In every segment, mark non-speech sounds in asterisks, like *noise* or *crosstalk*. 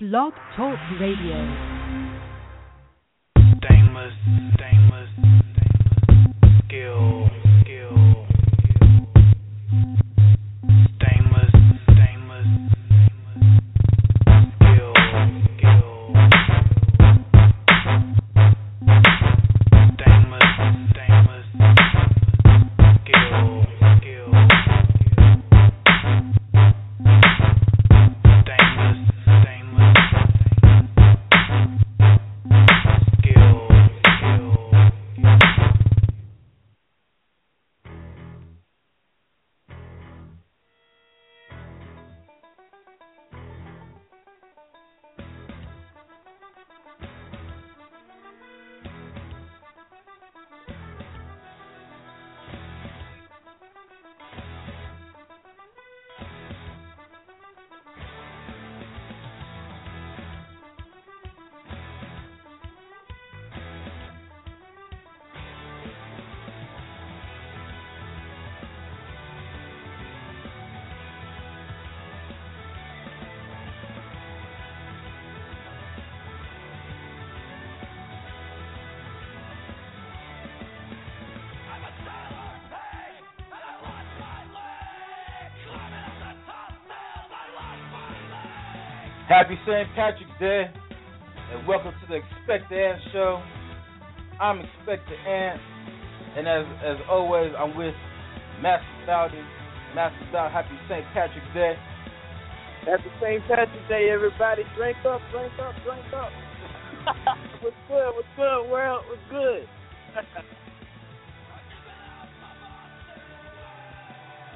Blog Talk Radio. Stainless, stainless, skill, skill. Happy St. Patrick's Day, and welcome to the Expect the Ant Show. I'm Expect the Ant, and as as always, I'm with Master Bowden. Master Bowden, happy St. Patrick's Day. Happy St. Patrick's Day, everybody. Drink up, drink up, drink up. *laughs* what's good? What's good, world? What's good? *laughs*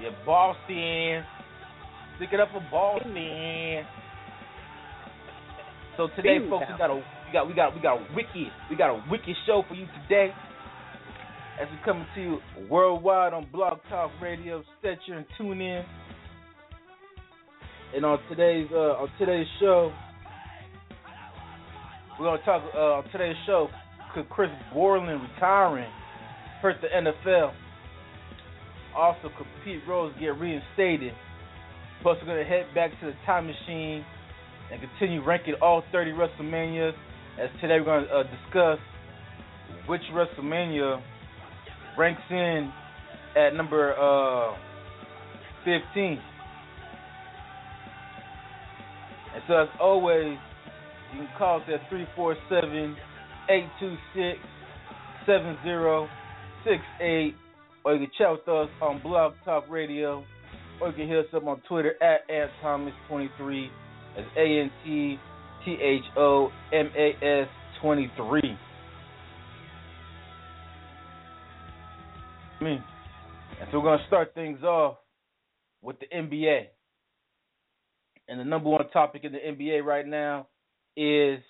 Yeah, Boston. Stick it up for Boston. So today, Bean folks, we got a we got we got we got a wicked we got a wicked show for you today. As we coming to you worldwide on Blog Talk Radio, Stitcher, and TuneIn. And on today's uh, on today's show, we're gonna talk uh, on today's show. Could Chris Borland retiring hurt the NFL? Also, could Pete Rose get reinstated? Plus, we're gonna head back to the time machine and continue ranking all 30 WrestleManias. As today we're going to uh, discuss which WrestleMania ranks in at number uh, 15. And so, as always, you can call us at 347 826 7068, or you can chat with us on Blog Talk Radio, or you can hit us up on Twitter at AntThomas23. That's A N T T H O M A S 23. Me. And so we're going to start things off with the NBA. And the number one topic in the NBA right now is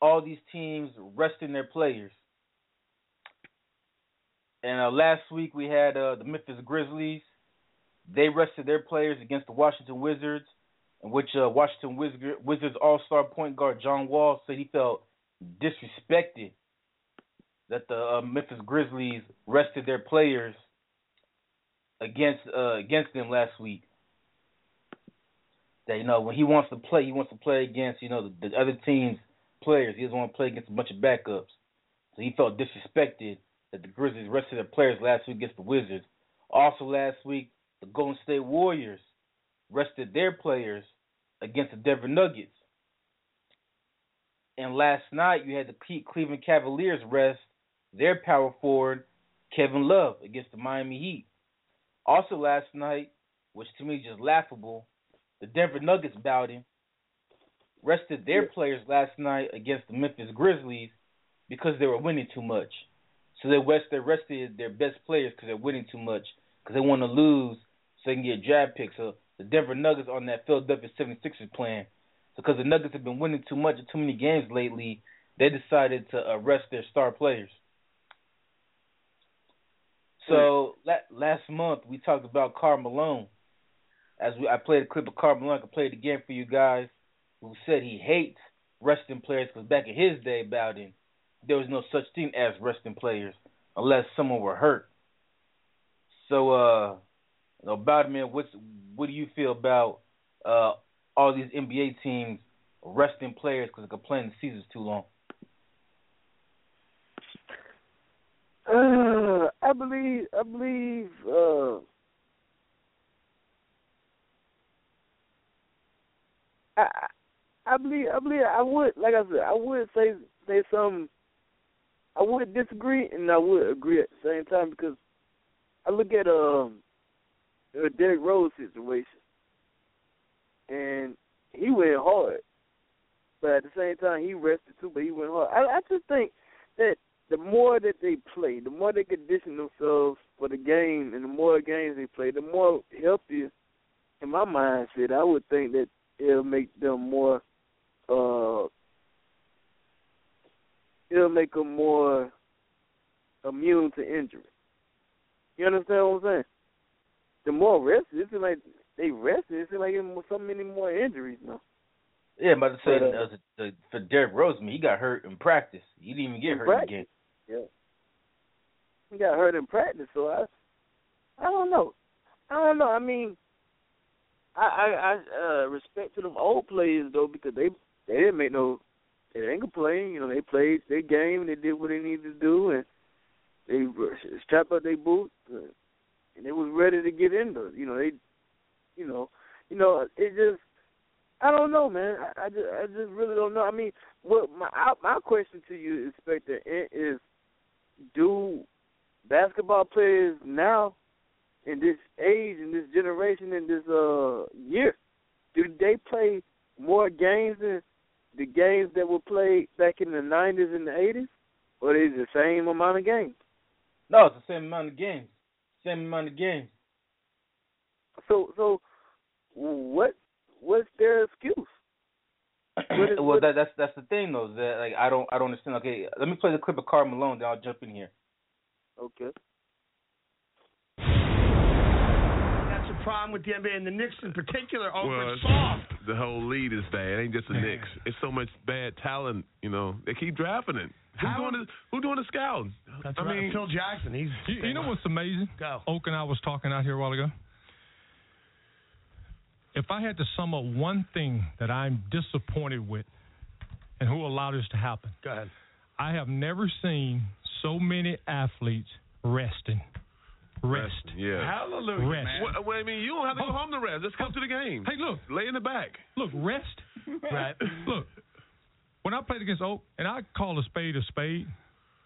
all these teams resting their players. And uh, last week we had uh, the Memphis Grizzlies. They rested their players against the Washington Wizards in which uh, Washington Wizard, Wizards All-Star point guard John Wall said he felt disrespected that the uh, Memphis Grizzlies rested their players against uh, against them last week. That you know when he wants to play, he wants to play against you know the, the other team's players. He doesn't want to play against a bunch of backups. So he felt disrespected that the Grizzlies rested their players last week against the Wizards. Also last week, the Golden State Warriors rested their players against the Denver Nuggets. And last night, you had the Cleveland Cavaliers rest their power forward, Kevin Love, against the Miami Heat. Also last night, which to me is just laughable, the Denver Nuggets Bowden rested their players last night against the Memphis Grizzlies because they were winning too much. So they rest they rested their best players because they're winning too much because they want to lose so they can get draft picks. So the Denver Nuggets on that Philadelphia 76ers plan. Because the Nuggets have been winning too much and too many games lately, they decided to arrest their star players. So la- last month we talked about Karl Malone. As we, I played a clip of Karl Malone, I can play it again for you guys. Who said he hates resting players because back in his day, Bowden, there was no such thing as resting players unless someone were hurt. So, uh, Bowden, man, what's what do you feel about uh all these NBA teams resting players because they're playing the season's too long? Uh, I believe. I believe. Uh, I I believe. I believe. I would. Like I said, I would say say some. I would disagree and I would agree at the same time because I look at um the Derrick Rose situation and he went hard, but at the same time he rested too. But he went hard. I, I just think that the more that they play, the more they condition themselves for the game, and the more games they play, the more healthier. In my mindset, I would think that it'll make them more. uh It'll make them more immune to injury. You understand what I'm saying? The more rested, it seems like they rested. It seems like so many more injuries now. Yeah, I'm about to say But, uh, uh, the, for Derrick Rose, I mean, he got hurt in practice. He didn't even get In hurt practice. again. Yeah. He got hurt in practice, so I I don't know. I don't know. I mean I I, I uh respect to them old players though because they they didn't make no they didn't complain, you know, they played their game and they did what they needed to do and they strapped up their boots and they was ready to get into you know, they you know you know, it just I don't know, man. I, I just I just really don't know. I mean, what my my question to you, Inspector, is do basketball players now in this age in this generation in this uh year do they play more games than the games that were played back in the nineties and the eighties or is it the same amount of games No, it's the same amount of games. Same amount of games. so so what what's their excuse *clears throat* What is- well, what- that, that's that's the thing though. is That like I don't I don't understand. Okay, let me play the clip of Karl Malone. Then I'll jump in here. okay That's a problem with the NBA and the Knicks in particular. Over Well, it's it's- soft. The whole lead is bad. It ain't just the *laughs* Knicks. It's so much bad talent. You know, they keep drafting it. Who's How- doing the Who doing the scouting? That's I right. mean, Phil Jackson. He's You, you know what's amazing? Go. Oak and I was talking out here a while ago. If I had to sum up one thing that I'm disappointed with and who allowed this to happen, Go ahead. I have never seen so many athletes resting. Rest. Yeah. Hallelujah, Rest. man. Well, well, I mean, you don't have to go Oh. home to rest. Let's come to the game. Hey, look, Lay in the back. look, rest. Right. Look, when I played against Oak, and I call a spade a spade,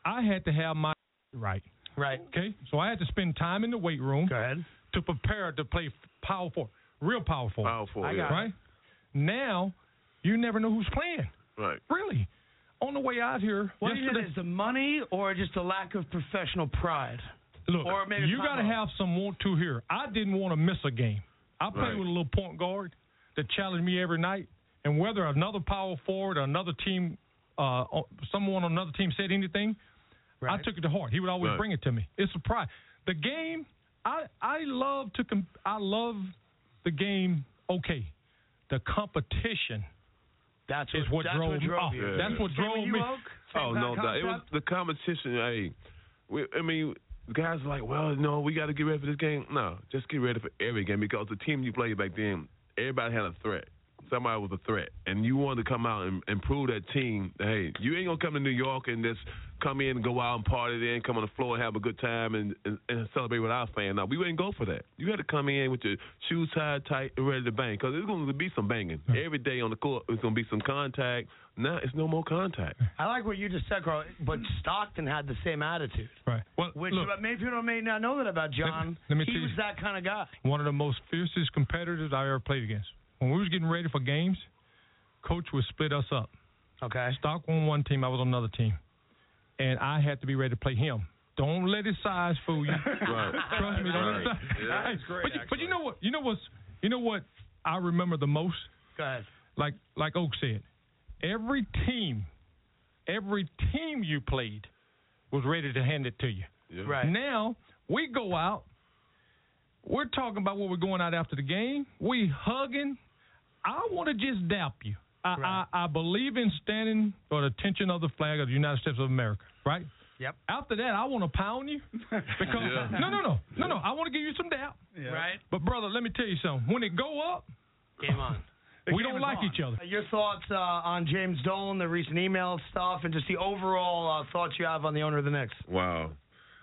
I had to have my right. Right. Okay, so I had to spend time in the weight room Go ahead. to prepare to play power forward, real power forward. Powerful. I yeah. got right? Now, you never know who's playing. Right. Really. On the way out here What do you think yesterday, is the money or just a lack of professional pride? look, or maybe you got to have some want to here. I didn't want to miss a game. I played Right. with a little point guard that challenged me every night, and whether another power forward or another team, uh, someone on another team said anything, I took it to heart. He would always Right. bring it to me. It's a pride. The game, I I love to com- I love the game. Okay, the competition That's is what that's drove, what me. drove Oh, you. That's what drove with me. Oak? Oh kind no, of it was the competition. Hey, we, I mean, guys are like, well, no, we got to get ready for this game. No, just get ready for every game because the team you played back then, everybody had a threat. Somebody was a threat, and you wanted to come out and, and prove that team that hey, you ain't gonna come to New York and just come in and go out and party, then come on the floor and have a good time and, and, and celebrate with our fans. Now we wouldn't go for that. You had to come in with your shoes tied tight and ready to bang because there's gonna be some banging every day on the court. It's gonna be some contact. Now it's no more contact. I like what you just said, Karl. But Stockton had the same attitude. Right. Well, Which look, uh, maybe people may not know that about John. let me he tell you- was that kind of guy. one of the most fiercest competitors I ever played against. When we was getting ready for games, coach would split us up. Okay. Stock on one team, I was on another team, and I had to be ready to play him. Don't let his size fool you. *laughs* Right. Trust me. Don't let his size. Yeah. Hey, That's great, But, you- but you know what? You know what's you know what I remember the most? Go ahead. Like like Oak said, every team, every team you played was ready to hand it to you. Yeah. Right. Now we go out. We're talking about what we're going out after the game. We hugging. I want to just dap you. I, Right. I I believe in standing for the attention of the flag of the United States of America. Right. Yep. After that, I want to pound you *laughs* because Yeah. no no no no no. I want to give you some dap. Right. But brother, let me tell you something. When it go up, Game on. The *laughs* We game don't like on. each other. Your thoughts uh, on James Dolan, the recent email stuff, and just the overall uh, thoughts you have on the owner of the Knicks. Wow.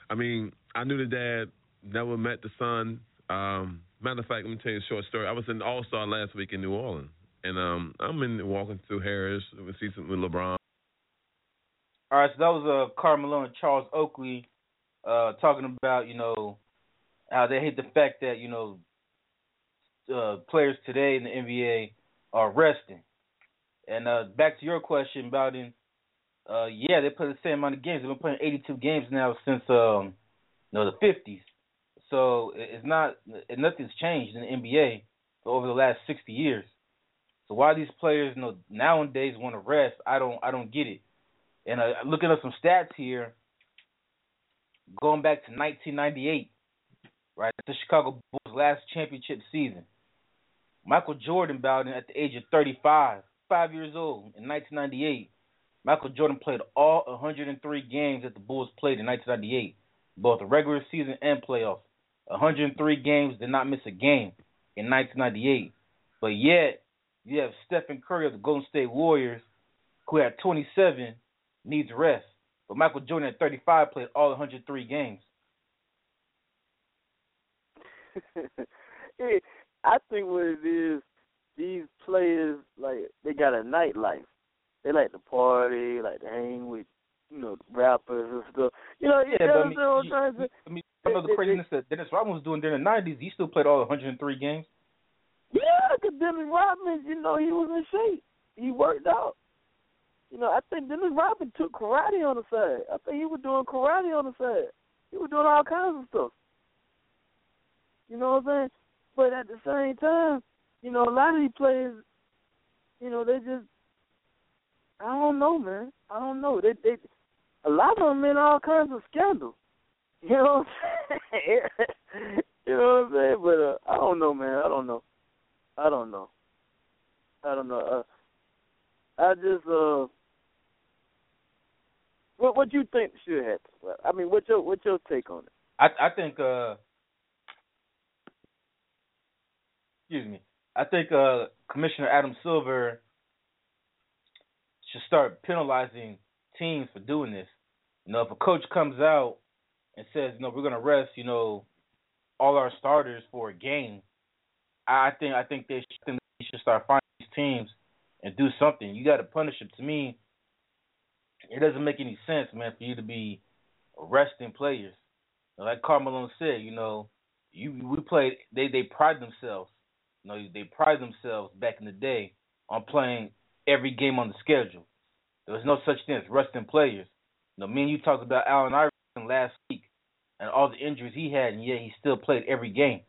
I mean, I knew the dad, never met the son. Um, matter of fact, let me tell you a short story. I was in All Star last week in New Orleans, and um, I'm in walking through Harrah's. We see some with LeBron. All right, so that was uh, Carmelo and Charles Oakley uh, talking about you know how they hate the fact that you know uh, players today in the NBA are resting. And uh, back to your question about uh, yeah, they play the same amount of games. They've been playing 82 games now since um, you know the 50s. So it's not nothing's changed in the NBA over the last 60 years. So why these players you know nowadays want to rest, I don't I don't get it. And uh, looking at some stats here, going back to 1998, right, the Chicago Bulls' last championship season. Michael Jordan Bowden at the age of 35, five years old in 1998. Michael Jordan played all 103 games that the Bulls played in 1998, both the regular season and playoffs. 103 games, did not miss a game in 1998. But yet, you have Stephen Curry of the Golden State Warriors, who had 27, needs rest. But Michael Jordan at 35 played all 103 games. *laughs* I think what it is, these players like they got a nightlife. They like to party, like to hang with, you know, rappers and stuff. You know, Yeah, you but I know mean, what I'm you- trying to say? I mean, I know the craziness that Dennis Rodman was doing during the 90s. He still played all 103 games. Yeah, because Dennis Rodman, you know, he was in shape. He worked out. You know, I think Dennis Rodman took karate on the side. I think he was doing karate on the side. He was doing all kinds of stuff. You know what I'm saying? But at the same time, you know, a lot of these players, you know, they just, I don't know, man. I don't know. They, they, a lot of them in all kinds of scandals. You know what I'm saying? *laughs* you know what I'm saying? But uh, I don't know, man. I don't know. I don't know. I don't know. Uh, I just uh, what what do you think should happen? I mean, what's your what's your take on it? I I think uh excuse me. I think uh Commissioner Adam Silver should start penalizing teams for doing this. You know, if a coach comes out and says, you know, we're gonna rest, you know, all our starters for a game, I think I think they should, they should start finding these teams and do something. You got to punish them. To me, it doesn't make any sense, man, for you to be arresting players. Like Carmelo said, you know, you we played. They they pride themselves. You know, they pride themselves back in the day on playing every game on the schedule. There was no such thing as resting players. You know, me and you talked about Allen Iverson last week and all the injuries he had, and yet he still played every game.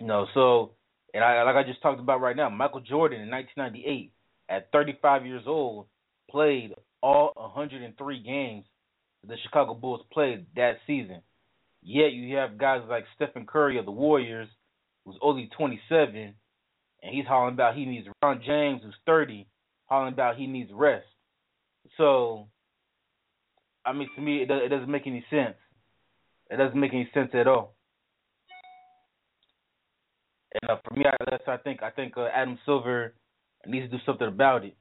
You know, so and I like I just talked about right now, Michael Jordan in 1998 at 35 years old played all 103 games that the Chicago Bulls played that season. Yet you have guys like Stephen Curry of the Warriors, who's only 27, and he's hollering about he needs Ron James, who's 30, hollering about he needs rest. So, I mean, to me, it doesn't make any sense. It doesn't make any sense at all. And uh, for me, I, that's I think I think uh, Adam Silver needs to do something about it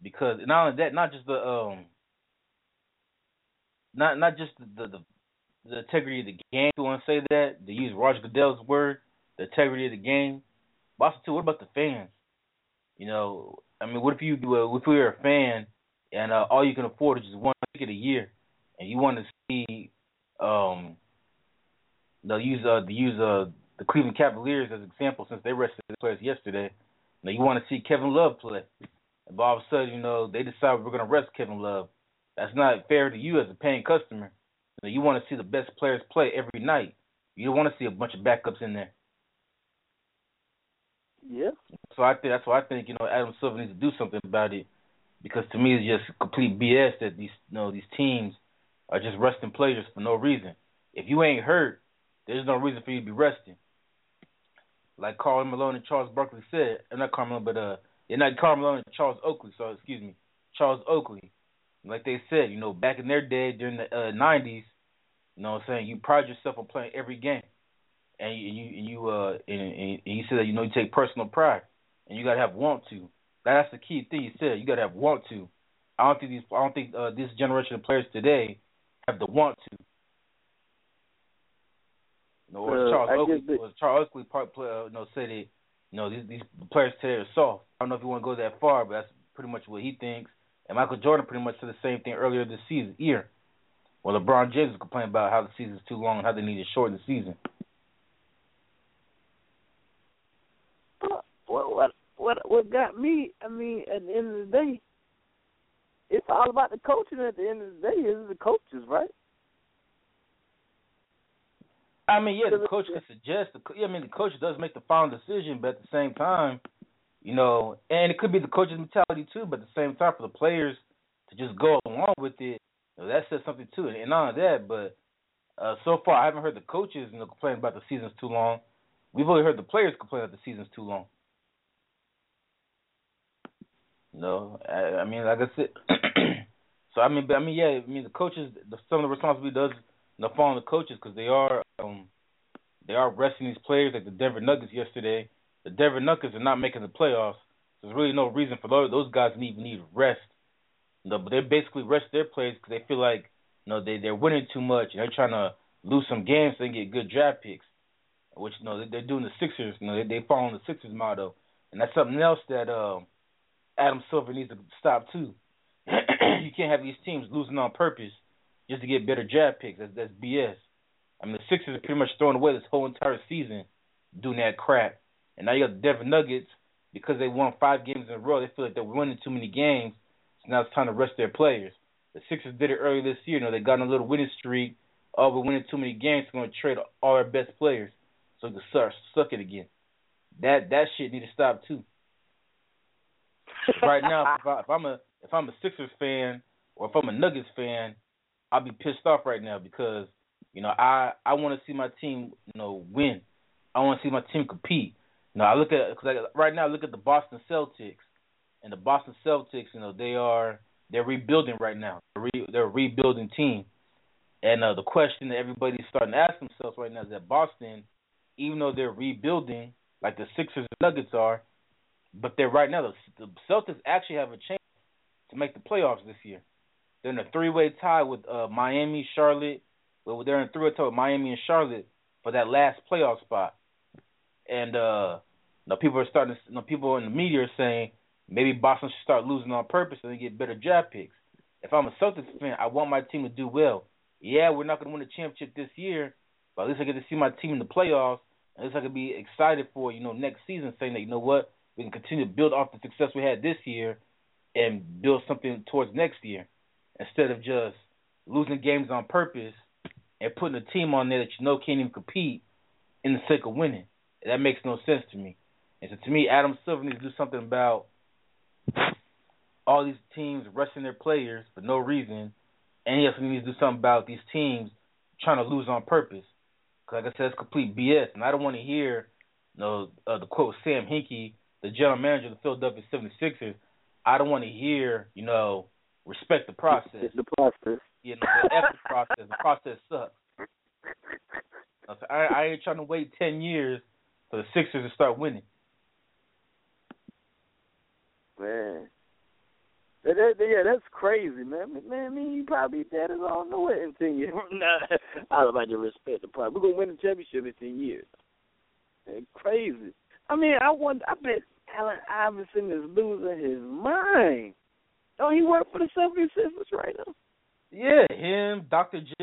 because not only that, not just the um, not not just the the, the integrity of the game. You want to say that, to use Roger Goodell's word, the integrity of the game. But also too, what about the fans? You know, I mean, what if you uh, if you're a fan and uh, all you can afford is just one ticket a year, and you want to see um, they'll use uh to use uh the Cleveland Cavaliers as an example since they rested their players yesterday. Now you want to see Kevin Love play, and all of a sudden, you know, they decide we're going to rest Kevin Love. That's not fair to you as a paying customer. You, you want to see the best players play every night. You don't want to see a bunch of backups in there. Yeah. So I think that's why I think you know Adam Silver needs to do something about it because to me it's just complete BS that these you know these teams are just resting players for no reason. If you ain't hurt, there's no reason for you to be resting. Like Karl Malone and Charles Barkley said, and not Karl Malone, but uh, yeah, not Karl Malone and Charles Oakley. So excuse me, Charles Oakley. Like they said, you know, back in their day during the uh, '90s, you know, what I'm saying you pride yourself on playing every game, and you and you, and uh and, and you said that you know you take personal pride. and you gotta have want to. That's the key thing you said. You gotta have want to. I don't think these I don't think uh, this generation of players today have the want to. You know, or Uh, Charles Oakley, that- or Charles Oakley part play, uh, you know, said it. You know, these these players today are soft. I don't know if you want to go that far, but that's pretty much what he thinks. And Michael Jordan pretty much said the same thing earlier this season, year. Well, LeBron James was complaining about how the season's too long and how they need to shorten the season. What what what what got me? I mean, at the end of the day, it's all about the coaching. At the end of the day, it's the coaches, right? I mean, yeah, the coach can suggest. The, co- yeah, I mean, the coach does make the final decision, but at the same time, you know, and it could be the coach's mentality too. But at the same time, for the players to just go along with it, you know, that says something too. And not only that, but uh, so far, I haven't heard the coaches you know complain about the season's too long. We've only heard the players complain that the season's too long. No, I, I mean, like I said, *clears throat* so I mean, but I mean, yeah, I mean, the coaches, the, some of the responsibility does you know, fall on the coaches because they are, um, they are resting these players like the Denver Nuggets yesterday. The Denver Nuggets are not making the playoffs. So there's really no reason for those those guys to even need rest. You know, but they basically rest their players because they feel like you know they they're winning too much and they're trying to lose some games so they get good draft picks. Which you know they- they're doing the Sixers. You know they they following the Sixers motto, and that's something else that um, Adam Silver needs to stop too. *clears throat* you can't have these teams losing on purpose just to get better draft picks. That's that's BS. I mean the Sixers are pretty much throwing away this whole entire season doing that crap. And now you got the Denver Nuggets because they won five games in a row. They feel like they're winning too many games. So now it's time to rest their players. The Sixers did it earlier this year. You know they got on a little winning streak. Oh, we're winning too many games. We're gonna trade all our best players so we can suck suck it again. That that shit need to stop too. *laughs* right now, *laughs* if, I, if I'm a if I'm a Sixers fan or if I'm a Nuggets fan, I'll be pissed off right now because you know I I want to see my team you know win. I want to see my team compete. You know I look at cause I, right now I look at the Boston Celtics and the Boston Celtics. You know they are they're rebuilding right now. They're, re, they're a rebuilding team. And uh, the question that everybody's starting to ask themselves right now is that Boston, even though they're rebuilding like the Sixers and Nuggets are, but they're right now the, the Celtics actually have a chance to make the playoffs this year. They're in a three-way tie with uh, Miami, Charlotte. Well, they're in a three-way tie with Miami and Charlotte for that last playoff spot. And uh, you know, people are starting. To, you know, people in the media are saying maybe Boston should start losing on purpose they get better draft picks. If I'm a Celtics fan, I want my team to do well. Yeah, we're not going to win the championship this year, but at least I get to see my team in the playoffs. At least I can be excited for you know next season, saying that you know what we can continue to build off the success we had this year and build something towards next year instead of just losing games on purpose and putting a team on there that you know can't even compete in the sake of winning. That makes no sense to me. And so to me, Adam Silver needs to do something about all these teams resting their players for no reason, and he also needs to do something about these teams trying to lose on purpose. Because like I said, it's complete BS, and I don't want to hear you know, uh, the quote Sam Hinkie, the general manager of the Philadelphia 76ers. I don't want to hear, you know, respect the process. The process. You know, the process. The process sucks. I, I ain't trying to wait ten years for the Sixers to start winning. Man. That, that, yeah, that's crazy, man. Man, I mean, you probably dead as all know it in ten years. *laughs* nah, I don't about to respect the process. We're gonna win the championship in ten years. Man, crazy. I mean, I wonder. I bet Allen Iverson is losing his mind. Don't he work for the 76ers right now? Yeah, him, Dr. J.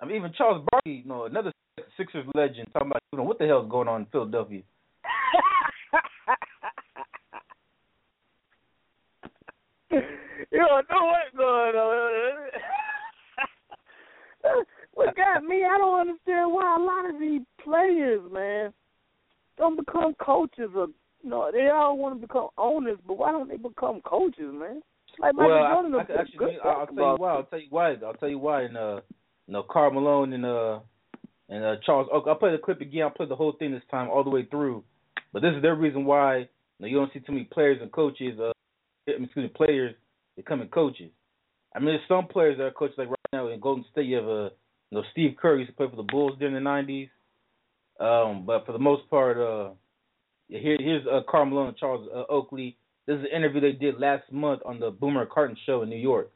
I mean, even Charles Barkley, you know, another Sixers legend, talking about you know what the hell's going on in Philadelphia. *laughs* you don't know what's going on. *laughs* what got me? I don't understand why a lot of these players, man, don't become coaches or know, they all want to become owners, but why don't they become coaches, man? Like Michael well, Jordan I, I, actually, I'll, I'll tell you why. I'll tell you why. I'll tell you why. And uh, you know, Karl Malone and uh, and uh, Charles Oak. I'll play the clip again. I'll play the whole thing this time, all the way through. But this is their reason why you, know, you don't see too many players and coaches. Uh, excuse me, players becoming coaches. I mean, there's some players that are coaches like right now in Golden State. You have uh, you know, Steve Kerr used to play for the Bulls during the '90s. Um, but for the most part, uh, Here, here's uh, Karl Malone and Charles uh, Oakley. This is an interview they did last month on the Boomer Carton show in New York.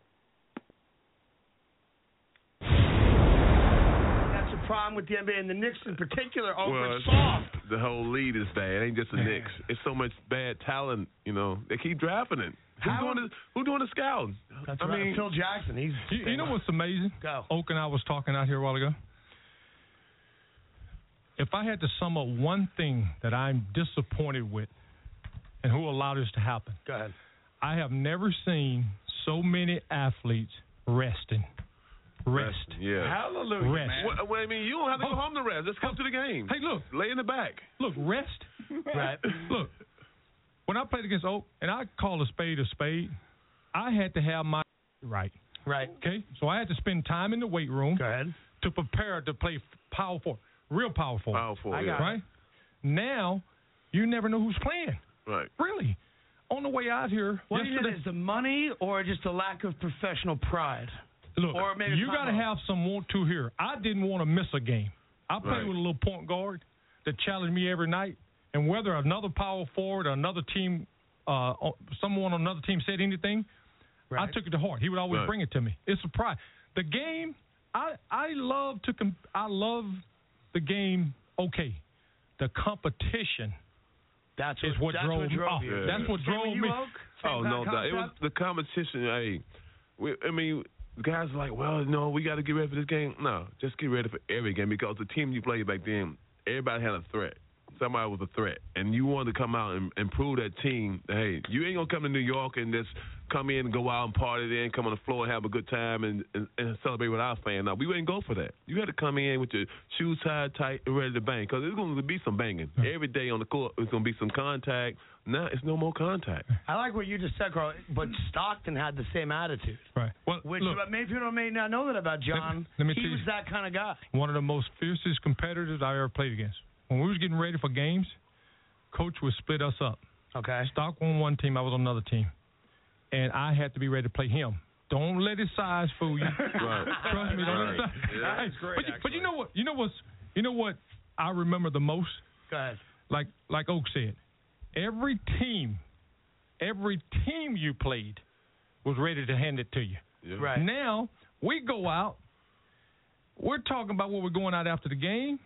That's a problem with the NBA and the Knicks in particular. Over Well, soft. The whole lead is bad. It ain't just the Knicks. It's so much bad talent. You know, they keep drafting it. Who's How- doing the Who's doing the scouting? That's I right. mean, Phil Jackson. He's. You, you know what's amazing? Go. Oak and I was talking out here a while ago. If I had to sum up one thing that I'm disappointed with and who allowed this to happen, Go ahead. I have never seen so many athletes resting. Rest. Yeah. Hallelujah, Rest. man. Well, well, I mean, you don't have to go oh. home to rest. Just come oh. to the game. Hey, look, Lay in the back. look, rest. Right. Look, when I played against Oak, and I call a spade a spade, I had to have my right. Right. Okay, so I had to spend time in the weight room Go ahead. to prepare to play power forward, real power forward. Powerful. I yeah. got it. right? Now, you never know who's playing. Right. Really. On the way out here What do you think yesterday, is the money or just a lack of professional pride? look, or maybe you time got to have some want to here. I didn't want to miss a game. I played Right. with a little point guard that challenged me every night, and whether another power forward or another team, uh, someone on another team said anything, I took it to heart. He would always Right. bring it to me. It's a pride. The game, I I love to com- I love the game. Okay, the competition That's is what that's drove, what drove me. Yeah. That's what Same drove me. Oak? Oh no, of it was the competition. Hey, we, I mean, guys are like, well, no, we got to get ready for this game. No, just get ready for every game because the team you played back then, everybody had a threat. Somebody was a threat, and you wanted to come out and, and prove that team. Hey, you ain't gonna come to New York and just come in and go out and party, then come on the floor and have a good time and, and, and celebrate with our fans. Now we wouldn't go for that. You had to come in with your shoes tied tight and ready to bang because there's gonna be some banging every day on the court. There's gonna be some contact. Now it's no more contact. I like what you just said, Karl. But Stockton had the same attitude. Right. Well, Which look, maybe people may not know that about John. let me he tell you- was that kind of guy. one of the most fiercest competitors I ever played against. When we was getting ready for games, coach would split us up. Okay. Stock on one team, I was on another team, and I had to be ready to play him. Don't let his size fool you. *laughs* Right. Trust me. Don't let his size. Yeah. Hey, That's great, But you, but you know what? You know what's you know what I remember the most? Go ahead. Like like Oak said, every team, every team you played was ready to hand it to you. Yeah. Right. Now we go out. We're talking about what we're going out after the game.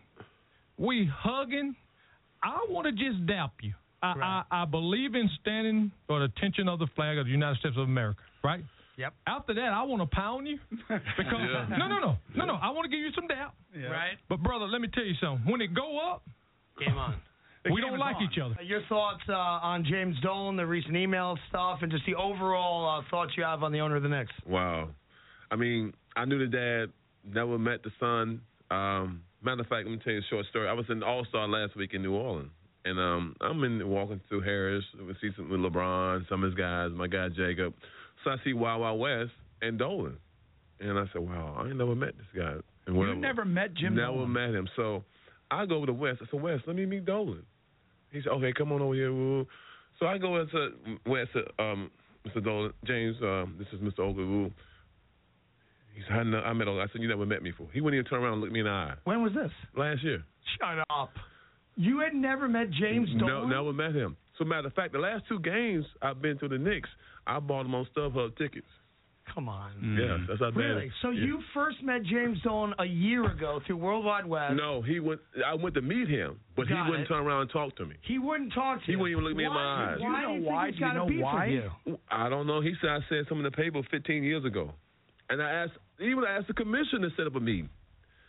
We hugging. I want to just dap you. I, Right. I I believe in standing for the attention of the flag of the United States of America. Right. Yep. After that, I want to pound you *laughs* because Yeah. no no no no no. I want to give you some dap. Yeah. Right. But brother, let me tell you something. When it go up, Game on. The *laughs* we don't like on. each other. Your thoughts uh, on James Dolan, the recent email stuff, and just the overall uh, thoughts you have on the owner of the Knicks. Wow. I mean, I knew the dad, never met the son. Um, matter of fact, let me tell you a short story. I was in All Star last week in New Orleans. And um, I'm in walking through Harrah's. We see some with LeBron, some of his guys, my guy Jacob. So I see Wild West and Dolan. And I said, wow, I ain't never met this guy. And You never met Jim Never Dolan. met him. So I go over to Wes. I said, Wes, let me meet Dolan. He said, okay, come on over here. Woo. So I go into Wes, um, Mr. Dolan, James, um, this is Mr. Oakley. Woo. He said, I, know, I met Oakley. I said, you never met me before. He wouldn't even turn around and look me in the eye. When was this? Last year. Shut up. You had never met James Dolan? No, never met him. So matter of fact, the last two games I've been to the Knicks, I bought them on StubHub tickets. Come on. Mm. Yes, that's how bad. Really? So yeah. you first met James Dolan a year ago through World Wide Wes. No, he went. I went to meet him, but Got he wouldn't it. turn around and talk to me. He wouldn't talk to me. He you. wouldn't even look me in my Why- eyes. Why You know why? Do you know why? I don't know. He said I said something in the paper 15 years ago, and I asked even I asked the commissioner to set up a meeting.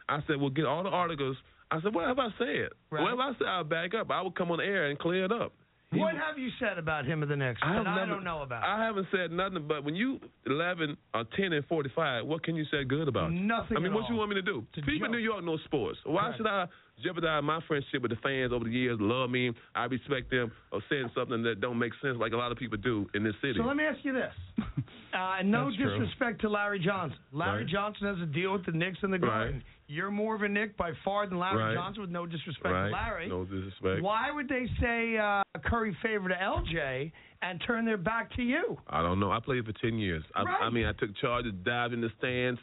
I said, "Well, get all the articles." I said, "What have I said? Right. What have I said? I'll back up. I would come on air and clear it up." He- What have you said about him of the Knicks I that have I never- don't know about? I haven't said nothing, but when you 11 or 10 and 45, what can you say good about? Nothing I mean, at what all. you want me to do? To People in. New York know sports. Why Right. should I jeopardize my friendship with the fans over the years? Love me, I respect them, or saying something that don't make sense like a lot of people do in this city? So let me ask you this. *laughs* Uh, no That's true. disrespect to Larry Johnson. Larry Right. Johnson has a deal with the Knicks and the Garden. Right. You're more of a Knick by far than Larry Right. Johnson, with no disrespect right? to Larry. No disrespect. Why would they say uh, Curry favored to LJ and turn their back to you? I don't know. I played for 10 years. I, Right. I mean, I took charge, dived in the stands,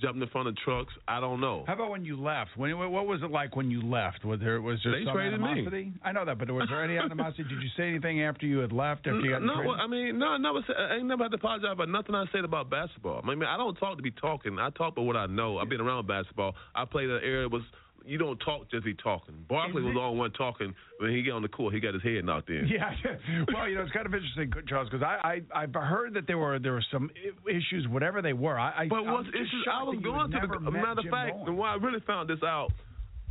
jumping in front of trucks. I don't know. How about when you left? When what was it like when you left? Was there was there They some traded me. animosity? I know that, but was there any *laughs* animosity? Did you say anything after you had left? After you got no, well, I mean, no, I never said, I ain't never had to apologize about nothing I said about basketball. I mean, I don't talk to be talking. I talk about what I know. I've been around basketball. I played an area that was you don't talk just be talking. Barkley was the only one talking when he get on the court. He got his head knocked in. Yeah, *laughs* well, you know, it's kind of interesting, Charles, because I, I I've heard that there were there were some issues, whatever they were. I, I But what's issues? I was going to the matter of fact, Bowen. and when I really found this out,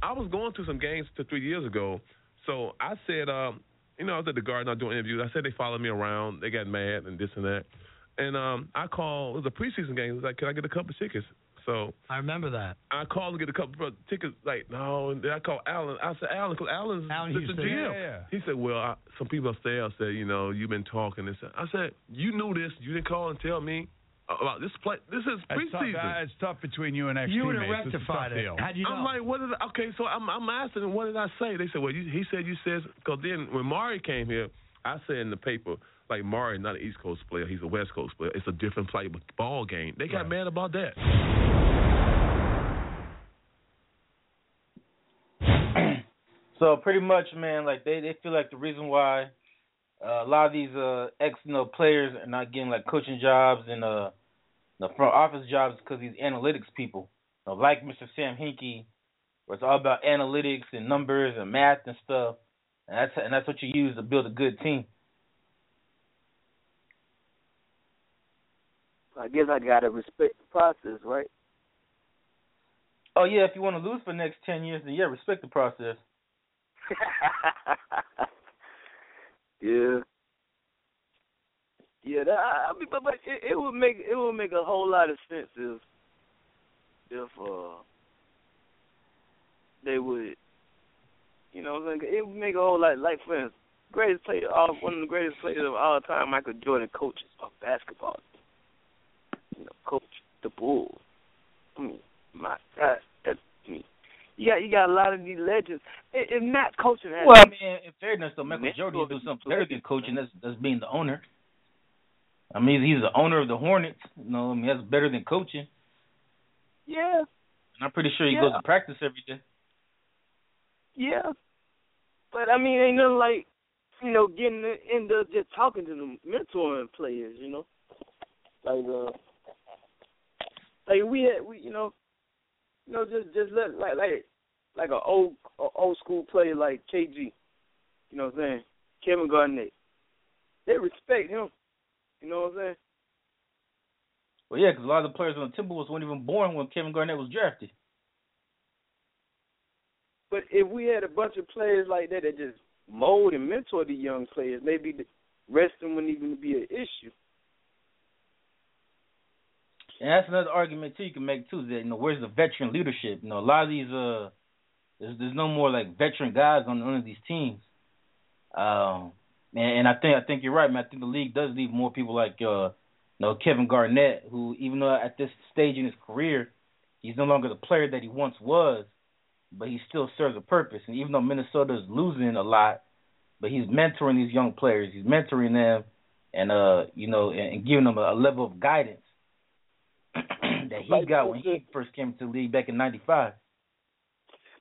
I was going to some games to three years ago. So I said, um, you know, I was at the Garden, I was doing interviews. I said they followed me around. They got mad and this and that. And um, I called. It was a preseason game. It was like, can I get a couple of tickets? So I remember that. I called to get a couple of tickets. Like, no. And then I called Allan. I said, Allan, because Allan's Allan the, Houston. the GM. Yeah, yeah. He said, well, I, some people upstairs said, you know, you've been talking. This. I said, you knew this. You didn't call and tell me about this play. This is It's tough, preseason. uh, it's tough between you and ex You would have teammates. It's a rectified tough it. deal. How'd you know? I'm like, what did I, okay? So I'm I'm asking him, what did I say? They said, well, you, he said you said because then when Mari came here, I said in the paper like Mari not an East Coast player, he's a West Coast player. It's a different play ball game. They got Right. mad about that. *clears throat* So pretty much, man, like they they feel like the reason why uh, a lot of these uh, ex you know players are not getting like coaching jobs and uh the front office jobs because these analytics people, you know, like Mr. Sam Hinkie, where it's all about analytics and numbers and math and stuff, and that's and that's what you use to build a good team. I guess I gotta respect the process, right? Oh yeah, if you want to lose for the next ten years, then yeah, respect the process. *laughs* yeah. Yeah, that, I I mean, but, but it, it would make it would make a whole lot of sense if if uh they would, you know, what I'm saying? it would make a whole lot. Like for instance, greatest player, all one of the greatest players of all time, Michael Jordan, coaches of basketball. You know, coach the Bulls. I mean, my God, that's I mean, you got you got a lot of these legends. and, if not coaching, Well, I mean, in fairness, though, Michael Jordan do something better than coaching. That's that's being the owner. I mean, he's the owner of the Hornets. You know, I mean, that's better than coaching. yeah, And I'm pretty sure he Yeah. goes to practice every day. Yeah, but I mean, ain't nothing like you know getting into just talking to them, mentoring players. You know, like uh, like we had, we you know, you know, just just let like like like a old a old school player like KG. You know what I'm saying? Kevin Garnett. They respect him. You know what I'm saying? Well, yeah, because a lot of the players on the Timberwolves weren't even born when Kevin Garnett was drafted. But if we had a bunch of players like that that just mold and mentor the young players, maybe the resting wouldn't even be an issue. And that's another argument too you can make too. Is that you know, where's the veteran leadership? You know, a lot of these uh, there's there's no more like veteran guys on none of these teams. Um, and, and I think I think you're right, man. I think the league does need more people like uh, you know, Kevin Garnett, who even though at this stage in his career, he's no longer the player that he once was, but he still serves a purpose. And even though Minnesota's losing a lot, but he's mentoring these young players. He's mentoring them, and uh, you know, and, and giving them a, a level of guidance that he Like got when he first came to the league back in '95.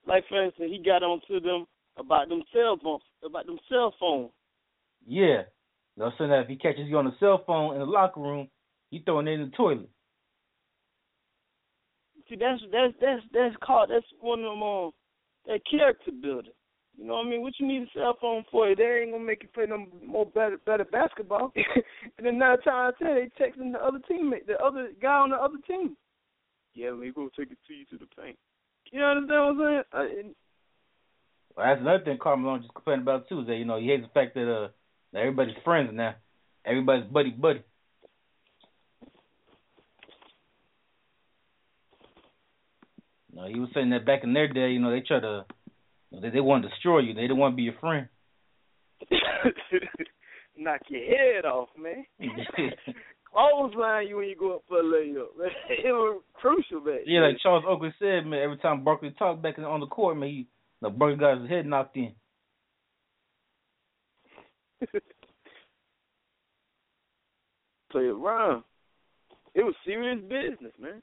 Like for instance, he got on to them about them cell phones, about them cell phones. Yeah, know, so that if he catches you on the cell phone in the locker room, you throwing it in the toilet. See, that's that's that's that's called that's one of them um that character builder. You know what I mean? What you need a cell phone for? They ain't gonna make you play no more better better basketball. *laughs* and then nine times out of ten, they texting the other teammate, the other guy on the other team. Yeah, we gonna take it to you to the paint. You understand what I'm saying? And Well, that's another thing Karl Malone just complaining about too. Is that you know he hates the fact that uh that everybody's friends now, everybody's buddy buddy. You know, he was saying that back in their day, you know, they try to, you know, they, they want to destroy you. They don't want to be your friend. *laughs* knock your head off, man. *laughs* Clothesline you when you go up for a layup. Man. *laughs* It was crucial, man. yeah, like Charles Oakley said, man. Every time Barkley talked back on the court, man, he, know, Barkley got his head knocked in. play around. It was serious business, man.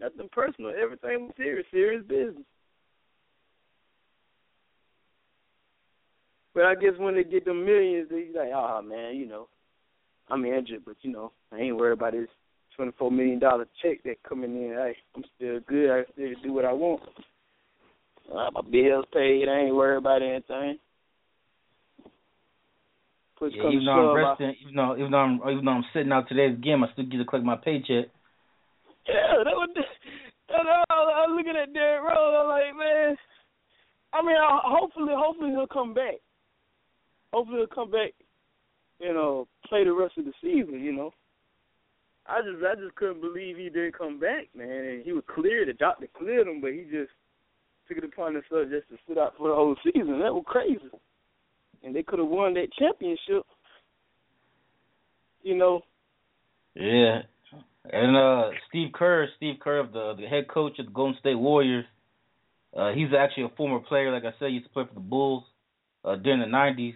Nothing personal. Everything was serious, serious business. But I guess when they get the millions, they like, oh man, you know, I'm injured, but you know, I ain't worried about this twenty four million dollar check that coming in. Hey, I'm still good. I still do what I want. Uh, my bills paid. I ain't worried about anything. Push Yeah, even though I'm shove, I- resting, even though even though I'm even though I'm sitting out today's game, I still get to collect my paycheck. Yeah, that was. That, I was looking at Derrick Rose. I'm like, man. I mean, I, hopefully, hopefully he'll come back. Hopefully he'll come back. You know, play the rest of the season. You know. I just, I just couldn't believe he didn't come back, man. And he was cleared. The doctor cleared him, but he just took it upon himself just to sit out for the whole season. That was crazy. And they could have won that championship. You know, Yeah. And uh Steve Kerr, Steve Kerr, the the head coach of the Golden State Warriors, uh he's actually a former player, like I said, he used to play for the Bulls uh during the nineties.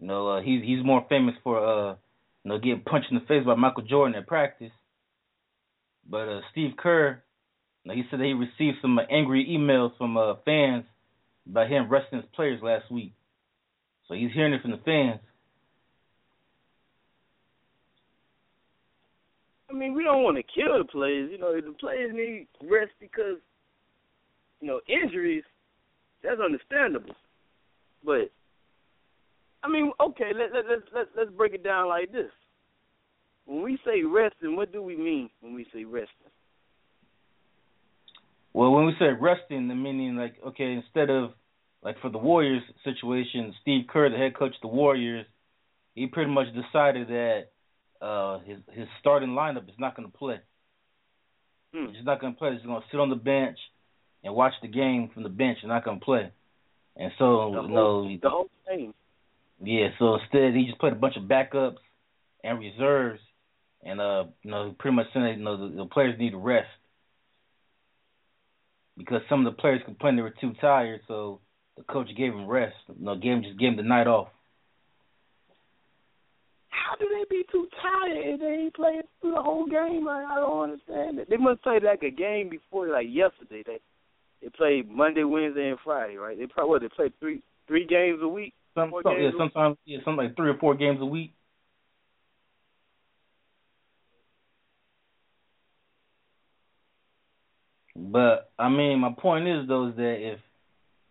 You know, uh he's he's more famous for uh you know getting punched in the face by Michael Jordan at practice. But uh Steve Kerr, you know, he said that he received some uh, angry emails from uh fans about him resting his players last week. So he's hearing it from the fans. I mean, we don't want to kill the players. You know, the players need rest because, you know, injuries. That's understandable. But, I mean, okay, let let let's let's let's break it down like this. When we say resting, what do we mean when we say resting? Well, when we say resting, the meaning like okay, instead of like for the Warriors situation, Steve Kerr, the head coach of the Warriors, he pretty much decided that uh his his starting lineup is not going to play. Hmm. He's not going to play. He's going to sit on the bench and watch the game from the bench. He's not going to play. And so The you whole, know, the whole thing. Yeah. So instead, he just played a bunch of backups and reserves, and uh, you know, pretty much saying you know the, the players need to rest because some of the players complained they were too tired, so the coach gave them rest. You know, gave them just gave them the night off. How do they be too tired if they ain't playing through the whole game? Like, I don't understand it. They must play like a game before, like yesterday. They they played Monday, Wednesday, and Friday, right? They probably what, they played three three games a week. Some, some yeah, sometimes yeah, something like three or four games a week. But I mean, my point is though is that if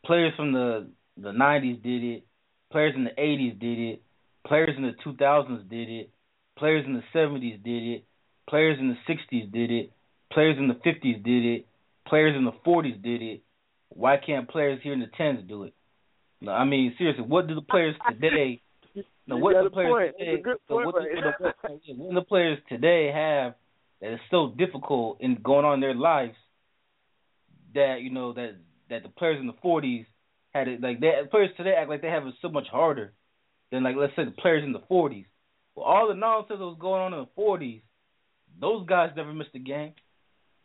players from the the '90s did it, players in the '80s did it, players in the 2000s did it, players in the '70s did it, players in the '60s did it, players in the '50s did it, players in the '40s did it. Why can't players here in the tens do it? No, I mean seriously, what do the players today? No, what got the players point. today? It's a good so what, do, what, the, what the players today have that is so difficult in going on in their lives that you know that that the players in the forties had it like that players today act like they have it so much harder than like let's say the players in the forties. Well, all the nonsense that was going on in the forties, those guys never missed a game.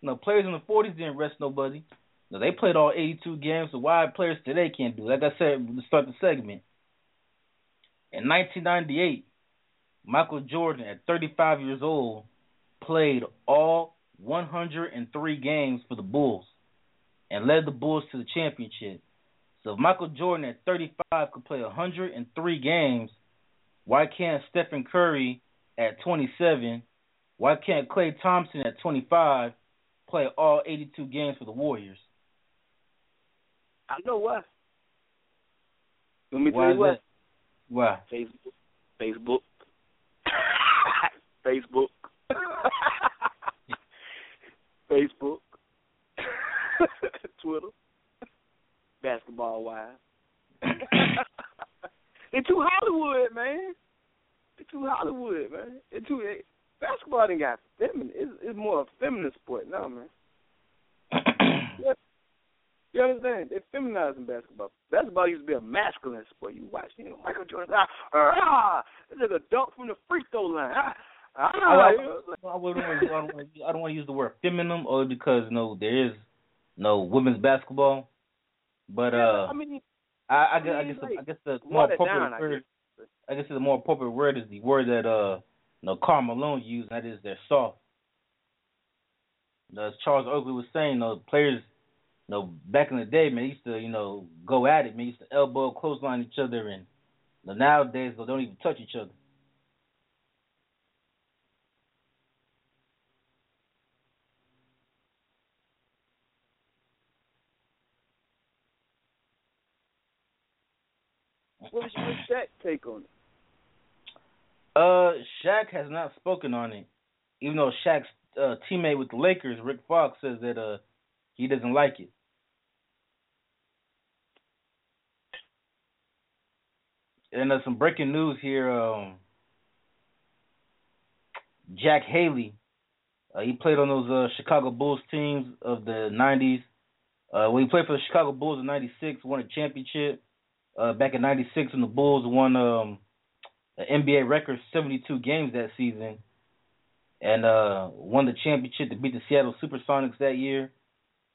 You No players in the forties didn't rest nobody. No, they played all eighty two games, so why players today can't do? Like I said to start the segment. In nineteen ninety eight, Michael Jordan at thirty five years old played all one hundred and three games for the Bulls and led the Bulls to the championship. So if Michael Jordan at 35 could play 103 games, why can't Stephen Curry at 27, why can't Klay Thompson at 25 play all 82 games for the Warriors? I know why. Let me Why tell you why. that? Why? Facebook. Facebook. *coughs* Facebook. *laughs* Facebook. *coughs* Twitter. Basketball wise. *coughs* They're too Hollywood, man. They're too Hollywood, man. They're too they, basketball ain't got feminine. It's, it's more a feminine sport now, man. You understand? They're feminizing basketball. Basketball used to be a masculine sport. You watch, you know, Michael Jordan. Ah, ah, it's like a dunk from the free throw line. Ah, ah, I, I, I, wouldn't want to- I don't want to- I don't want to use the word feminine, or because no, there is no women's basketball. But yeah, uh, I mean, I, I, I guess, I guess, the, like, I guess the more appropriate down, I word, guess. I guess the more appropriate word is the word that uh, you know, Karl Malone used. That is, they're soft. as Charles Oakley was saying, you know, players, you know, back in the day, man, used to, you know, go at it, man, used to elbow, clothesline each other, and nowadays they don't even touch each other. What's what's Shaq take on it? Uh, Shaq has not spoken on it, even though Shaq's uh, teammate with the Lakers, Rick Fox, says that uh he doesn't like it. And uh, some breaking news here. Um, Jack Haley, uh, he played on those uh, Chicago Bulls teams of the '90s. Uh, when he played for the Chicago Bulls in '96, won a championship. Uh, back in '96, when the Bulls won um, an NBA record 72 games that season, and uh, won the championship to beat the Seattle SuperSonics that year.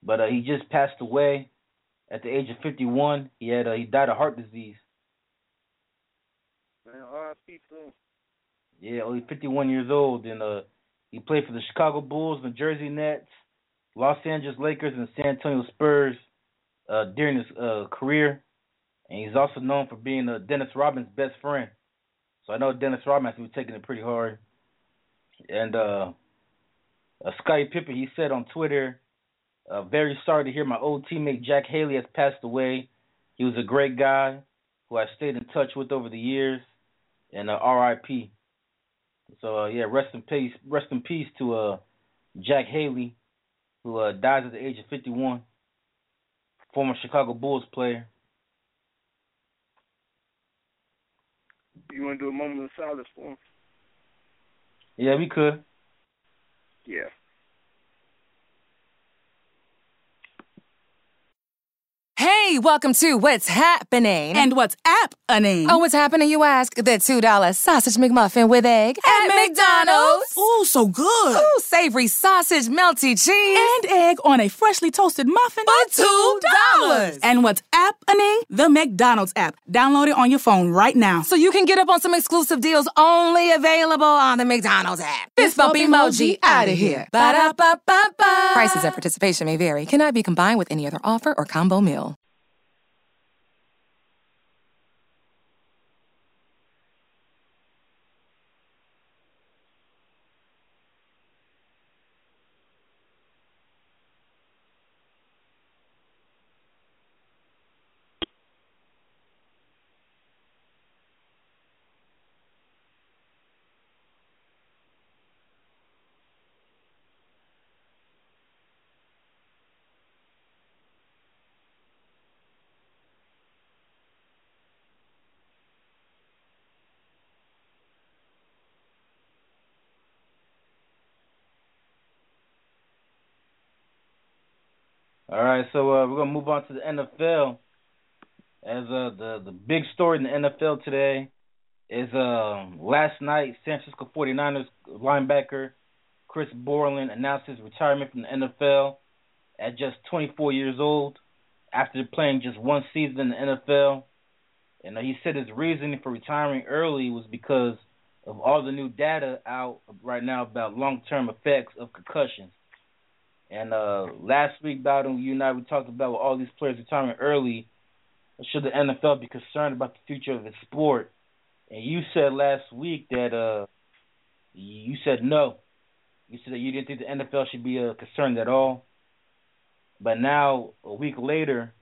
But uh, he just passed away at the age of 51. He had he died of heart disease. Man, R.I.P. to. Yeah, only 51 years old, and uh, he played for the Chicago Bulls, the Jersey Nets, Los Angeles Lakers, and San Antonio Spurs uh, during his uh, career. And he's also known for being uh, Dennis Rodman's best friend. So I know Dennis Rodman was taking it pretty hard. And uh, uh, Scottie Pippen, he said on Twitter, uh, "Very sorry to hear my old teammate Jack Haley has passed away. He was a great guy who I stayed in touch with over the years, and uh, R.I.P." So uh, yeah, rest in peace, rest in peace to uh, Jack Haley, who uh, dies at the age of 51, former Chicago Bulls player. You want to do a moment of silence for him? Yeah, we could. Yeah. Hey, welcome to What's Happening. And what's happening? Oh, what's happening, you ask? The $2 sausage McMuffin with egg at, McDonald's. Ooh, so good. Ooh, savory sausage, melty cheese. And egg on a freshly toasted muffin For $2. And what's happening? The McDonald's app. Download it on your phone right now. So you can get up on some exclusive deals only available on the McDonald's app. Fist bump emoji out of here. Ba-da-ba-ba-ba. Prices and participation may vary. Cannot be combined with any other offer or combo meal. All right, so uh, we're gonna move on to the NFL. As uh, the the big story in the NFL today is uh, last night San Francisco 49ers linebacker Chris Borland announced his retirement from the NFL at just 24 years old after playing just one season in the NFL. And uh, he said his reasoning for retiring early was because of all the new data out right now about long-term effects of concussions. And uh, last week, Bowden, you and I, we talked about with all these players retiring early. Should the NFL be concerned about the future of the sport? And you said last week that uh, you said no. You said that you didn't think the NFL should be uh, concerned at all. But now, a week later,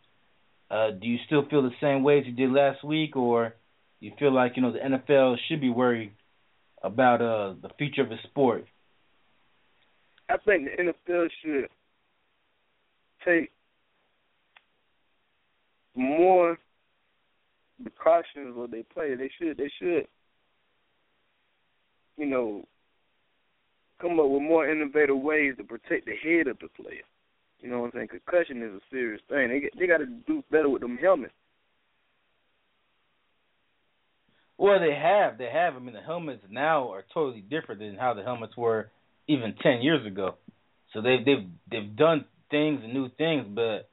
uh, do you still feel the same way as you did last week, or you feel like you know the NFL should be worried about uh, the future of the sport? I think the NFL should take more precautions when they play. They should they should you know come up with more innovative ways to protect the head of the player. You know what I'm saying? Concussion is a serious thing. They they got to do better with them helmets. Well, they have. They have. I mean, the helmets now are totally different than how the helmets were even ten years ago. So they've they've they've done things and new things, but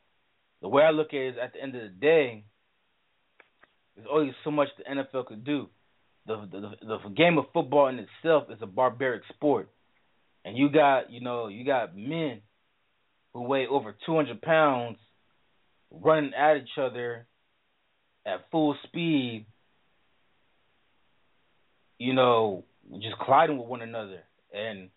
the way I look at it is at the end of the day, there's only so much the NFL could do. The, the the game of football in itself is a barbaric sport, and you got you know you got men who weigh over 200 pounds running at each other at full speed, you know, just colliding with one another. And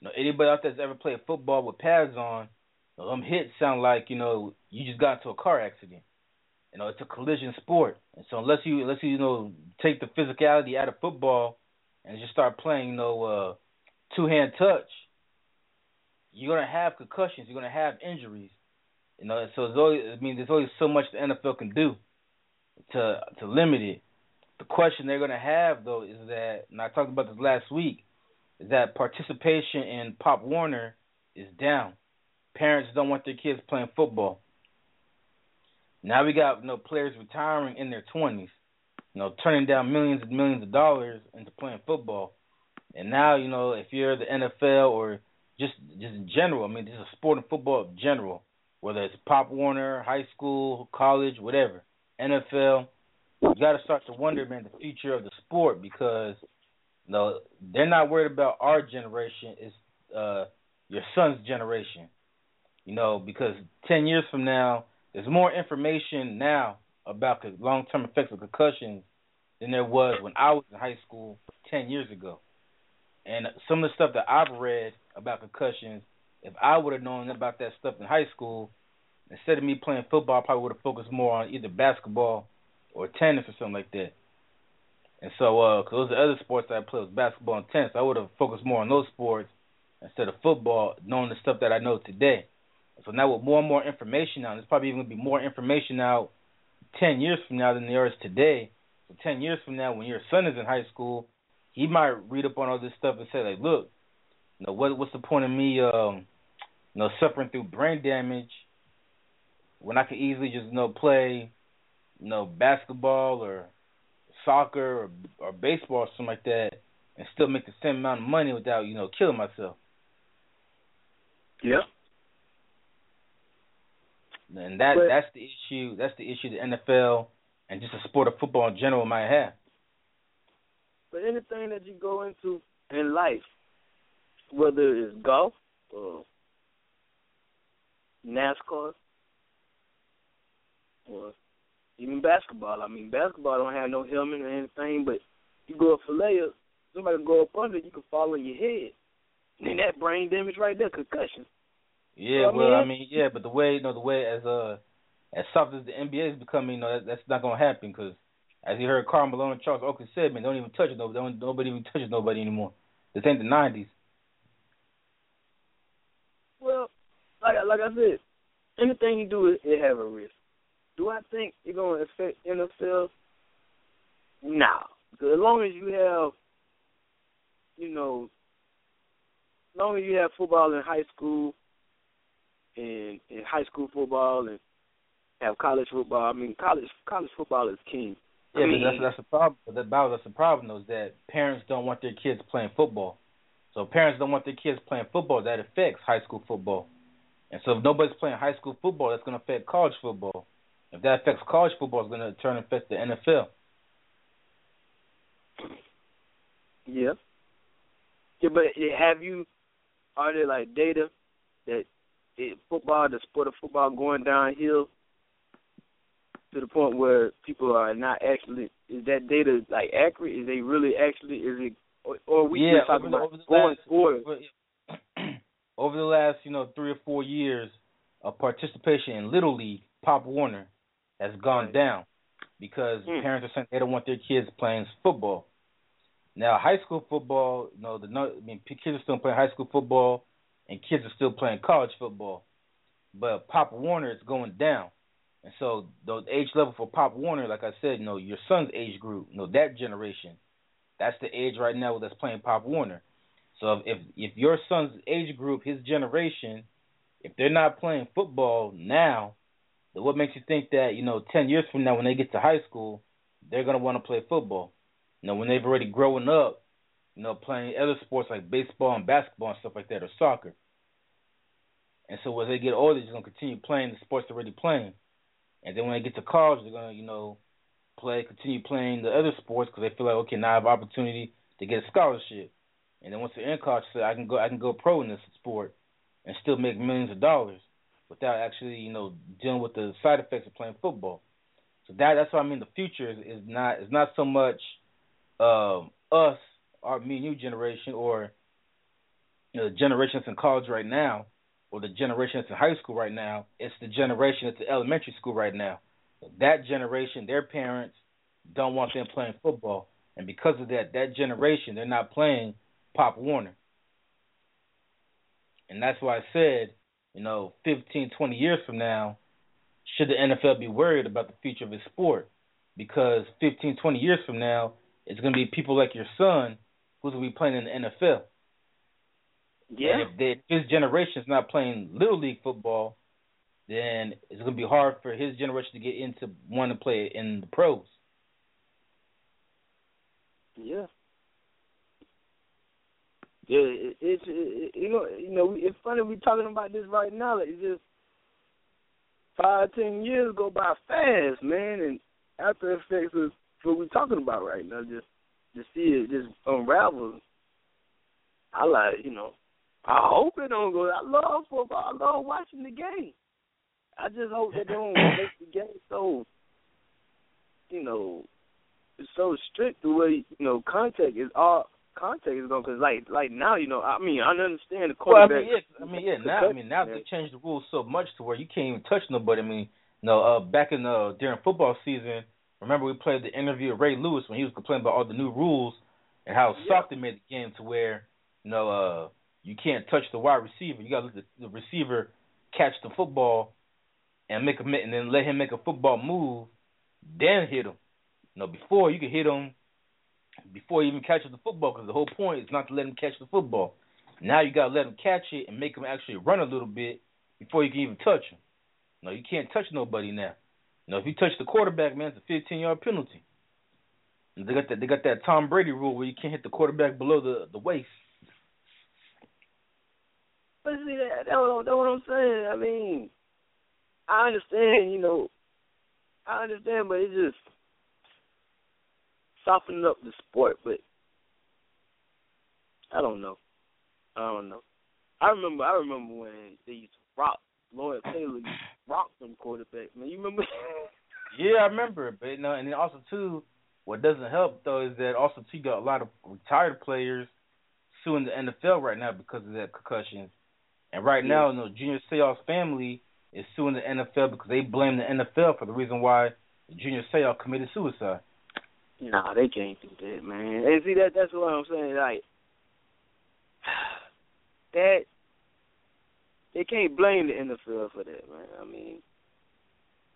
you know, anybody out there that's ever played football with pads on, you know, them hits sound like you know you just got into a car accident. You know, it's a collision sport, and so unless you unless you you know take the physicality out of football and just start playing you know uh, two hand touch, you're gonna have concussions. You're gonna have injuries. You know, so it's always, I mean, there's only so much the NFL can do to to limit it. The question they're gonna have though is that, and I talked about this last week, that participation in Pop Warner is down. Parents don't want their kids playing football. Now we got you know players retiring in their twenties, you know, turning down millions and millions of dollars into playing football. And now, you know, if you're the NFL or just just in general, I mean, is a sport and football in general, whether it's Pop Warner, high school, college, whatever, NFL, you got to start to wonder, man, the future of the sport because know they're not worried about our generation; it's uh, your son's generation. You know, because ten years from now, there's more information now about the long-term effects of concussions than there was when I was in high school ten years ago. And some of the stuff that I've read about concussions, if I would have known about that stuff in high school, instead of me playing football, I probably would have focused more on either basketball or tennis or something like that. And so, uh, cause those are the other sports I play was basketball and tennis. I would have focused more on those sports instead of football, knowing the stuff that I know today. So now with more and more information out, there's probably even gonna be more information out ten years from now than there is today. So ten years from now, when your son is in high school, he might read up on all this stuff and say like, look, you know, what what's the point of me, um, you know, suffering through brain damage when I could easily just you know play, you know, basketball or soccer or, or baseball or something like that, and still make the same amount of money without you know killing myself. Yeah. And that But- that's the issue. That's the issue the NFL and just the sport of football in general might have. But anything that you go into in life, whether it's golf or NASCAR or even basketball. I mean, basketball don't have no helmet or anything, but you go up for layup, somebody go up under, you can fall on your head. And that brain damage right there, concussion. Yeah, I well, I mean- mean, yeah, but the way you know the way as uh as soft as the NBA is becoming, you know, that, that's not gonna happen because as you heard Karl Malone and Charles Oakley said, man, don't even touch it. Nobody, don't, nobody even touches nobody anymore. This ain't the '90s. Well, like like I said, anything you do, it, it have a risk. Do I think it's gonna affect NFL? No, because as long as you have, you know, as long as you have football in high school, and in high school football, and have college football. I mean, college college football is king. Yeah, I mean, but that's that's the problem. But that that's the problem though, is that parents don't want their kids playing football. So parents don't want their kids playing football. That affects high school football. And so if nobody's playing high school football, that's going to affect college football. If that affects college football, it's going to turn and affect the NFL. Yeah. Yeah, but have you? Are there like data that it, football, the sport of football, going downhill to the point where people are not actually? Is that data like accurate? Is they really actually? Is it? Or, or are we yeah, just talking over about over going last, forward? *clears throat* over the last, you know, three or four years of participation in Little League, Pop Warner has gone Right. down because Hmm. parents are saying they don't want their kids playing football. Now, high school football, you know, the no- I mean, kids are still playing high school football, and kids are still playing college football. But Pop Warner is going down, and so the age level for Pop Warner, like I said, you know, your son's age group, you know, that generation, that's the age right now that's playing Pop Warner. So if if, your son's age group, his generation, if they're not playing football now, what makes you think that you know ten years from now when they get to high school, they're gonna want to play football? You know, when they've already grown up, you know, playing other sports like baseball and basketball and stuff like that, or soccer. And so as they get older, they're gonna continue playing the sports they're already playing. And then when they get to college, they're gonna, you know, play, continue playing the other sports because they feel like, okay, now I have opportunity to get a scholarship. And then once they're in college, say I can go, I can go pro in this sport and still make millions of dollars. Without actually, you know, dealing with the side effects of playing football. So that that's what I mean. The future is, is not is not so much um, us, our me and you generation, or you know, the generations in college right now, or the generations in high school right now. It's the generation at the elementary school right now. That generation, their parents don't want them playing football, and because of that, that generation they're not playing Pop Warner. And that's why I said, you know, 15, 20 years from now, should the NFL be worried about the future of its sport? Because 15, 20 years from now, it's going to be people like your son who's going to be playing in the NFL. Yeah. And if they, his generation is not playing little league football, then it's going to be hard for his generation to get into wanting to play in the pros. Yeah. Yeah, it, it's it, you know you know it's funny we talking about this right now. It's just five ten years go by fast, man, and after effects of what we're talking about right now, just to see it just unravel. I like you know, I hope it don't go. I love football. I love watching the game. I just hope that they don't *coughs* make the game so you know it's so strict the way you know contact is all contact is going because like like now you know I mean I understand the Well, I quarterback. mean, yeah, I mean, yeah. Now, I mean, now they changed the rules so much to where you can't even touch nobody. I mean, no, uh, back in the during football season, remember we played the interview of Ray Lewis when he was complaining about all the new rules and how soft they made the game to where you know uh you can't touch the wide receiver. You got to let the, the receiver catch the football and make a and then let him make a football move, then hit him. You know, before you could hit him before he even catches the football because the whole point is not to let him catch the football. Now you got to let him catch it and make him actually run a little bit before you can even touch him. No, you can't touch nobody now. Know, if you touch the quarterback, man, it's a 15 yard penalty. They got that they got that Tom Brady rule where you can't hit the quarterback below the the waist. But see that that's that's what I'm saying. I mean, I understand, you know, I understand, but it's just softening up the sport. But I don't know. I don't know. I remember. I remember when they used to rock Lloyd Taylor used to *laughs* rock them quarterbacks. Man, you remember? *laughs* Yeah, I remember, but you know, and then also too, what doesn't help though is that also too you got a lot of retired players suing the NFL right now because of that concussions. And right Yeah. now, you know, Junior Seau's family is suing the NFL because they blame the NFL for the reason why Junior Seau committed suicide. Nah, they can't do that, man. And see that that's what I'm saying. Like *sighs* that, they can't blame the NFL for that, man. I mean,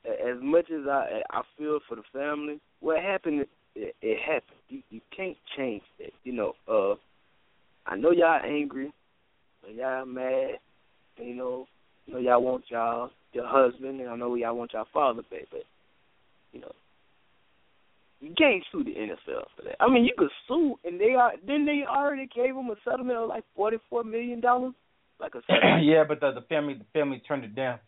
as much as I I feel for the family, what happened, it, it happened. You you can't change that. You know, uh, I know y'all angry, but y'all mad. You know, you know y'all want y'all your husband, and I know y'all want y'all father back, but you know, you can't sue the NFL for that. I mean, you could sue, and they are. Then they already gave them a settlement of like forty four million dollars, like a *clears throat* settlement. yeah, but the the family the family turned it down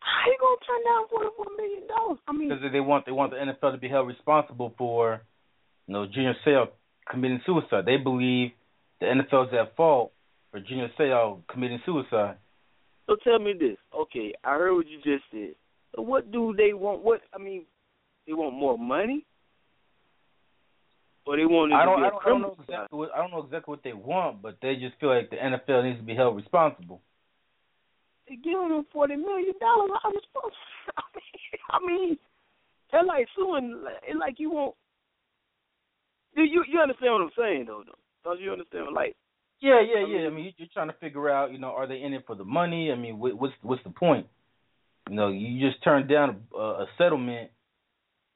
How you gonna turn down forty four million dollars? I mean, because they want they want the NFL to be held responsible for, you know, Junior Seau committing suicide. They believe the NFL is at fault for Junior Seau committing suicide. so tell me this. Okay, I heard what you just said. So what do they want? What I mean, they want more money, or they want it I don't be I a don't, I don't know exactly what I don't know exactly what they want, but they just feel like the NFL needs to be held responsible. They giving them forty million dollars. How responsible? I mean, *laughs* I mean, they're like suing. It's like you want. Do you you understand what I'm saying though? Though, don't you understand? Like, Yeah, yeah, I yeah. I mean- mean, you- you're trying to figure out, you know, are they in it for the money? I mean, what, what's what's the point? You know, you just turned down a, a settlement,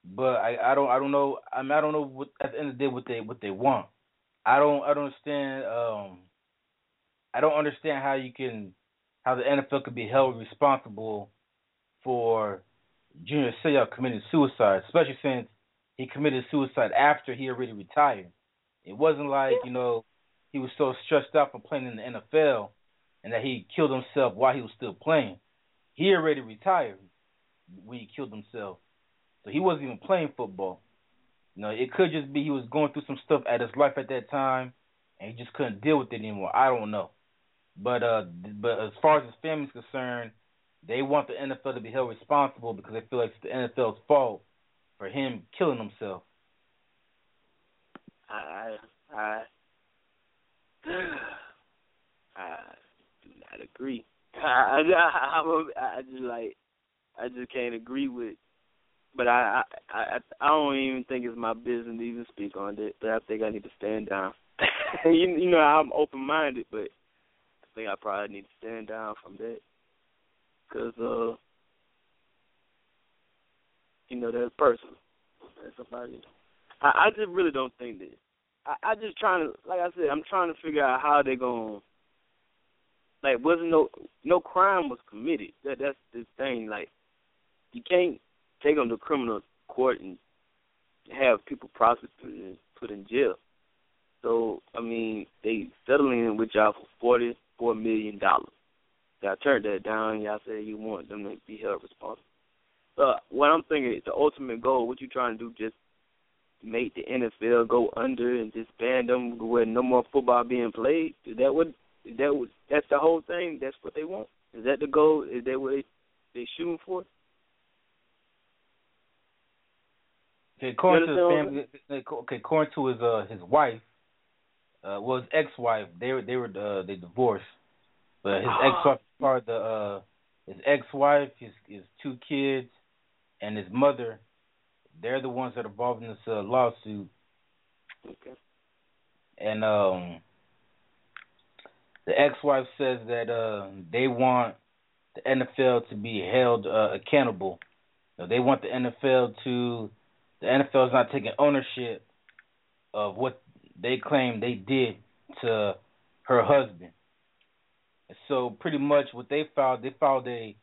but I I don't I don't know. I mean, I don't know what at the end of the day what they what they want. I don't I don't understand. Um, I don't understand how you can how the NFL could be held responsible for Junior Seau committing suicide, especially since he committed suicide after he already retired. It wasn't like you know he was so stressed out from playing in the NFL and that he killed himself while he was still playing. He already retired when he killed himself, so he wasn't even playing football. You know, it could just be he was going through some stuff at his life at that time, and he just couldn't deal with it anymore. I don't know, but uh, but as far as his family's concerned, they want the NFL to be held responsible because they feel like it's the NFL's fault for him killing himself. I I I do not agree. *laughs* I I, a, I just like I just can't agree with. But I I I don't even think it's my business to even speak on it. But I think I need to stand down. *laughs* you, you know I'm open minded, but I think I probably need to stand down from that because uh you know that's personal. That's somebody. I I just really don't think that. I I just trying to like I said I'm trying to figure out how they going like wasn't no no crime was committed. That that's the thing. Like you can't take them to criminal court and have people prosecuted and put in jail. So I mean, they settling with y'all for forty four million dollars. Y'all turned that down. Y'all said you want them to be held responsible. But what I'm thinking is the ultimate goal. What you trying to do? Just make the NFL go under and just ban them where no more football being played? Is that what? Is that what? That's the whole thing. That's what they want. Is that the goal? Is that what they they shooting for? Okay, according to his family, okay, according to his uh his wife, uh, well his ex-wife, they were they were uh, they divorced, but his Ah. ex-wife part the uh his ex-wife, his his two kids, and his mother, they're the ones that are involved in this uh, lawsuit, Okay. and um the ex-wife says that uh they want the NFL to be held uh, accountable. You know, they want the NFL to the NFL is not taking ownership of what they claim they did to her husband. And so pretty much what they filed, they filed a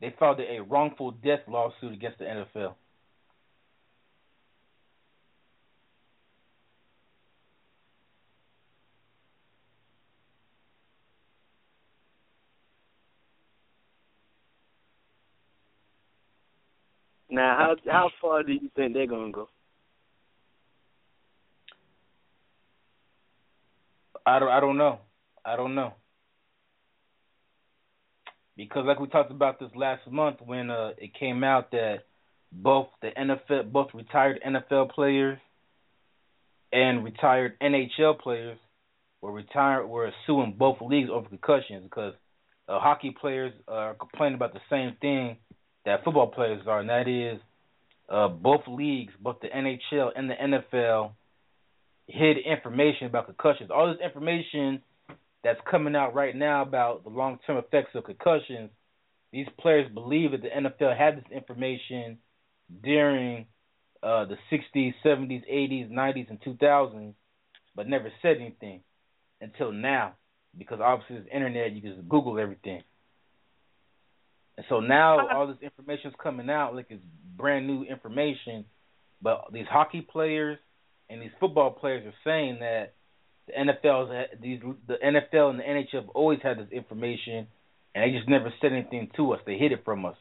they filed a wrongful death lawsuit against the NFL. Now, how how far do you think they're gonna go? I don't I don't know. I don't know. Because like we talked about this last month when uh it came out that both the NFL both retired NFL players and retired NHL players were retired were suing both leagues over concussions because uh, hockey players are complaining about the same thing that football players are, and that is uh, both leagues, both the NHL and the NFL, hid information about concussions. All this information that's coming out right now about the long term effects of concussions, these players believe that the NFL had this information during uh, the 60s, 70s, 80s, 90s, and 2000s, but never said anything until now. Because obviously, it's internet, you can just Google everything. And so now uh-huh. all this information is coming out like it's brand new information, but these hockey players and these football players are saying that the NFL's these the NFL and the NHL have always had this information, and they just never said anything to us. They hid it from us.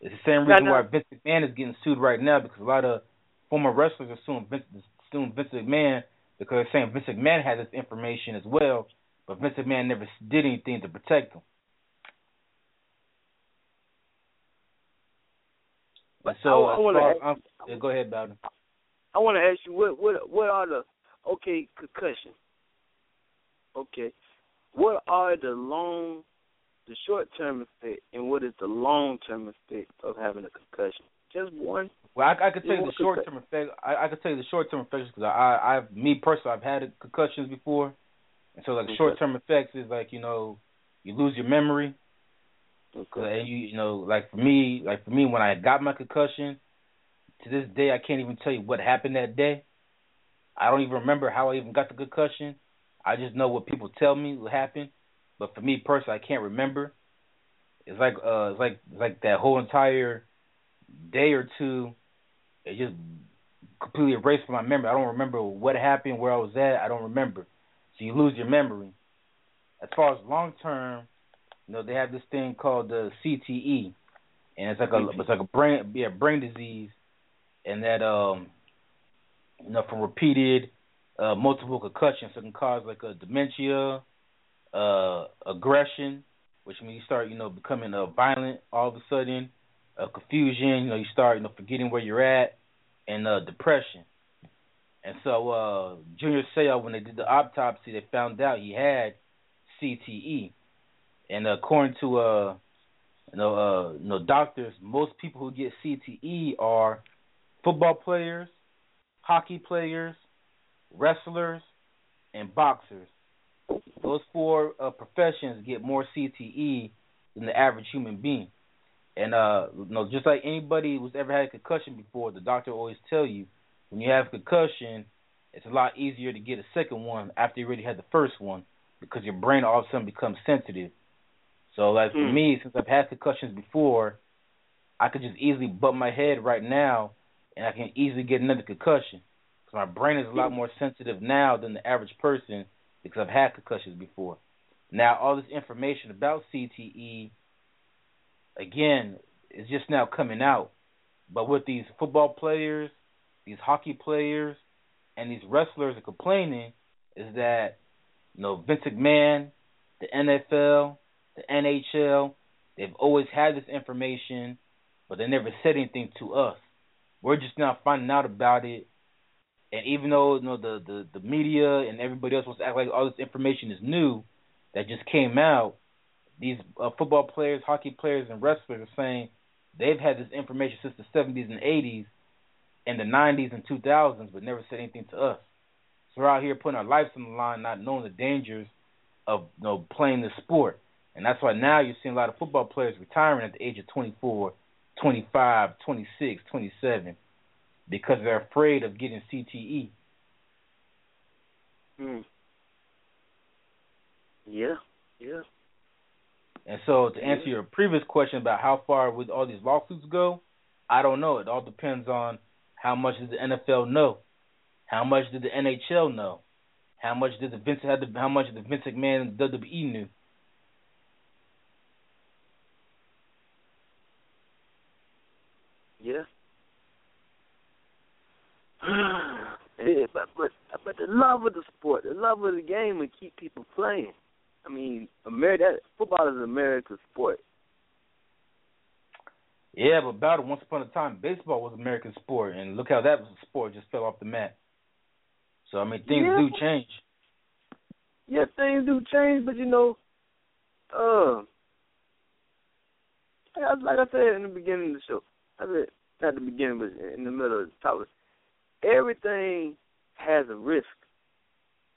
It's the same reason why Vince McMahon is getting sued right now because a lot of former wrestlers are suing Vince, suing Vince McMahon because they're saying Vince McMahon had this information as well, but Vince McMahon never did anything to protect them. But so, I, I as want far- I'm- yeah, go ahead, Bowden. I want to ask you what what what are the okay concussion? Okay, what are the long, the short term effect, and what is the long term effect of having a concussion? Just one. Well, I, I could tell you the short term effect. I, I could tell you the short term effects because I, I, I've me personally, I've had concussions before, and so like Okay. short term effects is like you know, you lose your memory, Okay. and you you know like for me, like for me when I got my concussion, to this day I can't even tell you what happened that day. I don't even remember how I even got the concussion. I just know what people tell me what happened, but for me personally, I can't remember. It's like uh, it's like it's like that whole entire day or two, it just completely erased from my memory. I don't remember what happened, where I was at. I don't remember. So you lose your memory. As far as long term, you know, they have this thing called the CTE, and it's like a it's like a brain yeah brain disease, and that um you know from repeated uh multiple concussions it can cause like a dementia, uh aggression, which means you start, you know, becoming uh, violent all of a sudden, uh, confusion. You know, you start, you know, forgetting where you're at, and uh, depression. And so, uh, Junior Seau, when they did the autopsy, they found out he had CTE. And according to uh, you know, uh, you know, doctors, most people who get CTE are football players, hockey players, wrestlers, and boxers. Those four uh, professions get more CTE than the average human being. And uh, you know, just like anybody who's ever had a concussion before, the doctor always tell you when you have a concussion, it's a lot easier to get a second one after you already had the first one because your brain all of a sudden becomes sensitive. So, like for Hmm. me, since I've had concussions before, I could just easily bump my head right now, and I can easily get another concussion. So my brain is a lot more sensitive now than the average person because I've had concussions before. Now, all this information about CTE, again, is just now coming out. But what these football players, these hockey players, and these wrestlers are complaining is that, you know, Vince McMahon, the NFL, the NHL, they've always had this information, but they never said anything to us. We're just now finding out about it. And even though you know the, the, the media and everybody else wants to act like all this information is new that just came out, these uh, football players, hockey players, and wrestlers are saying they've had this information since the 70s and 80s, and the 90s and 2000s, but never said anything to us. So we're out here putting our lives on the line, not knowing the dangers of you know playing this sport, and that's why now you're seeing a lot of football players retiring at the age of 24, 25, 26, 27, because they're afraid of getting. CTE. Hmm. Yeah, yeah. And so, to answer your previous question about how far would all these lawsuits go, I don't know. It all depends on how much did the NFL know, how much did the NHL know, how much did the Vince had the, how much did the Vince McMahon and WWE knew. Yeah. *sighs* yeah, but but but the love of the sport, the love of the game, will keep people playing. I mean, America, football is an America's sport. Yeah, but about it, once upon a time, baseball was American sport, and look how that was a sport just fell off the mat. So I mean, things Yeah. do change. Yeah, things do change, but you know, uh, like I- like I said in the beginning of the show, I said not the beginning, but in the middle of the topic, everything has a risk.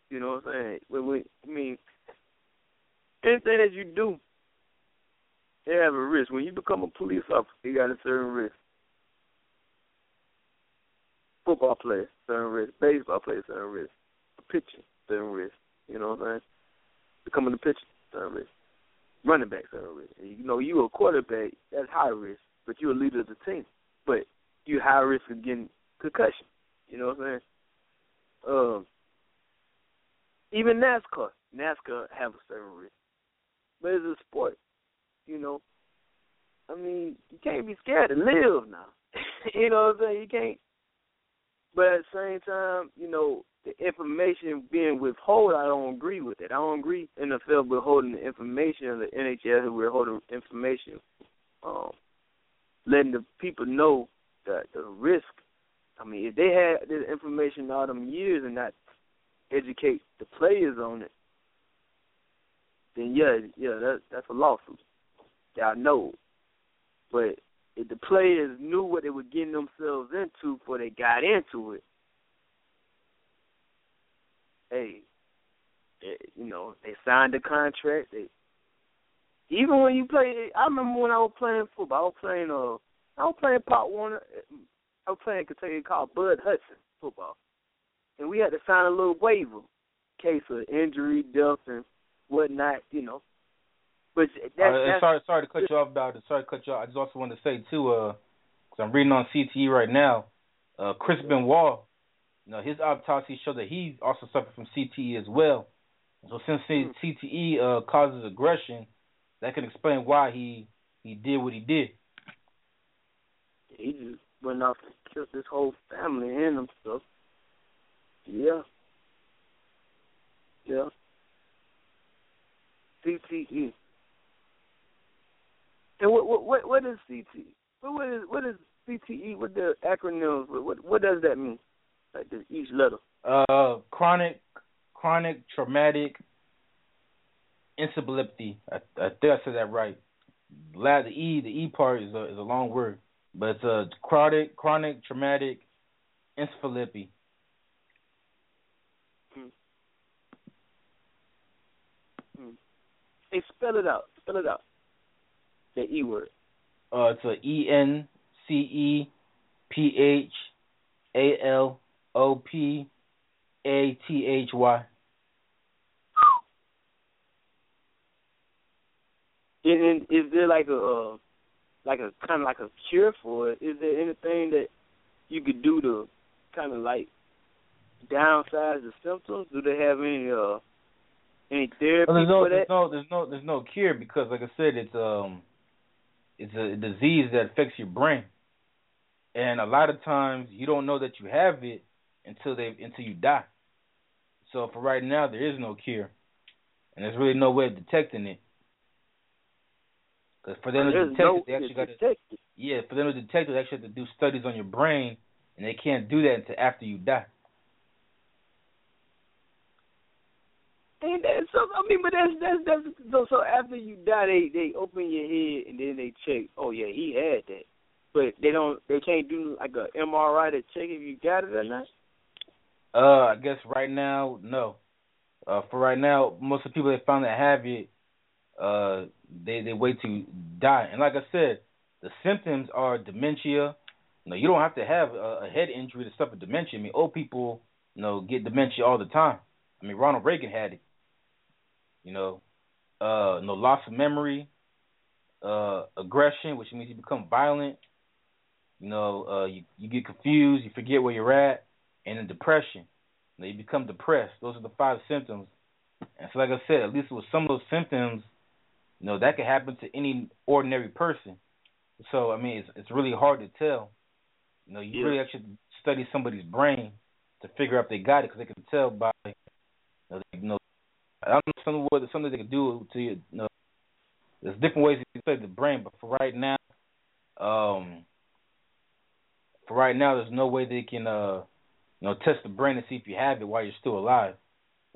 You know what I'm saying? When we, I mean, anything that you do, it have a risk. When you become a police officer, you got a certain risk. Football player, certain risk. Baseball player, certain risk. A pitcher, certain risk. You know what I'm saying? Becoming a pitcher, certain risk. Running back, certain risk. You know, you a quarterback, that's high risk, but you're a leader of the team. But you high risk of getting concussion. You know what I'm saying? Um, even NASCAR, NASCAR have a certain risk, but it's a sport. You know, I mean, you can't be scared to live now. *laughs* you know what I'm saying? You can't. But at the same time, you know, the information being withheld, I don't agree with it. I don't agree NFL withholding the information, or the NHL withholding information, um, letting the people know the the risk. I mean, if they had this information all them years and not educate the players on it, then yeah, yeah, that that's a lawsuit. I know. But if the players knew what they were getting themselves into before they got into it, hey, you know, they signed the contract. They even when you play, I remember when I was playing football. I was playing uh, I was playing Pop Warner. I was playing Kentucky called Bud Hudson football, and we had to sign a little waiver in case of injury, death, and whatnot. You know, but that, Uh, that's sorry, sorry to cut you off about it. Sorry to cut you off. I just also wanted to say too, uh, because I'm reading on CTE right now. Uh, Chris Benoit, you know, his autopsy showed that he also suffered from CTE as well. So since Hmm. CTE uh, causes aggression, that can explain why he he did what he did. he just went off and killed this whole family and himself. Yeah. Yeah. CTE. And what what what, what is CT? What what is what is CTE? What the acronyms? What what, what does that mean? Like each letter. Uh, chronic chronic traumatic encephalopathy. I, I think I said that right. La the E the E part is a is a long word, but it's a chronic chronic traumatic encephalopathy. Hmm. Hmm. Hey, spell it out. Spell it out. The E word. Uh, it's a E N C E P H A L O P A T H Y. And, and is there like a uh, like a kind of like a cure for it? Is there anything that you could do to kind of like downsize the symptoms? Do they have any uh any therapy Well, there's no, for there's no, there's no, there's no cure because, like I said, it's um, it's a disease that affects your brain, and a lot of times you don't know that you have it until they until you die. So for right now, there is no cure, and there's really no way of detecting it. Because for them to There's detect no it, they actually got to yeah, for them to detect it, they actually have to do studies on your brain, and they can't do that until after you die. And that, so I mean, but that's that's that's so, so after you die, they they open your head and then they check. Oh yeah, he had that, but they don't. They can't do like a MRI to check if you got it or not. Uh, I guess right now, no. Uh, for right now, most of the people that found that have it, uh, they they wait to die. And like I said, the symptoms are dementia. You know, you don't have to have a, a head injury to suffer dementia. I mean, old people, you know, get dementia all the time. I mean, Ronald Reagan had it. You know, uh, no loss of memory, uh, aggression, which means you become violent. You know, uh, you you get confused, you forget where you're at, and then depression. You, know, you become depressed. Those are the five symptoms. And so, like I said, at least with some of those symptoms, you know, that could happen to any ordinary person. So, I mean, it's it's really hard to tell. You know, you Yeah. really actually study somebody's brain to figure out if they got it, because they can tell by, you know, they, you know, I don't know some what something they can do to you. you know, there's different ways you can study the brain, but for right now, um, for right now, there's no way they can, uh, you know, test the brain to see if you have it while you're still alive.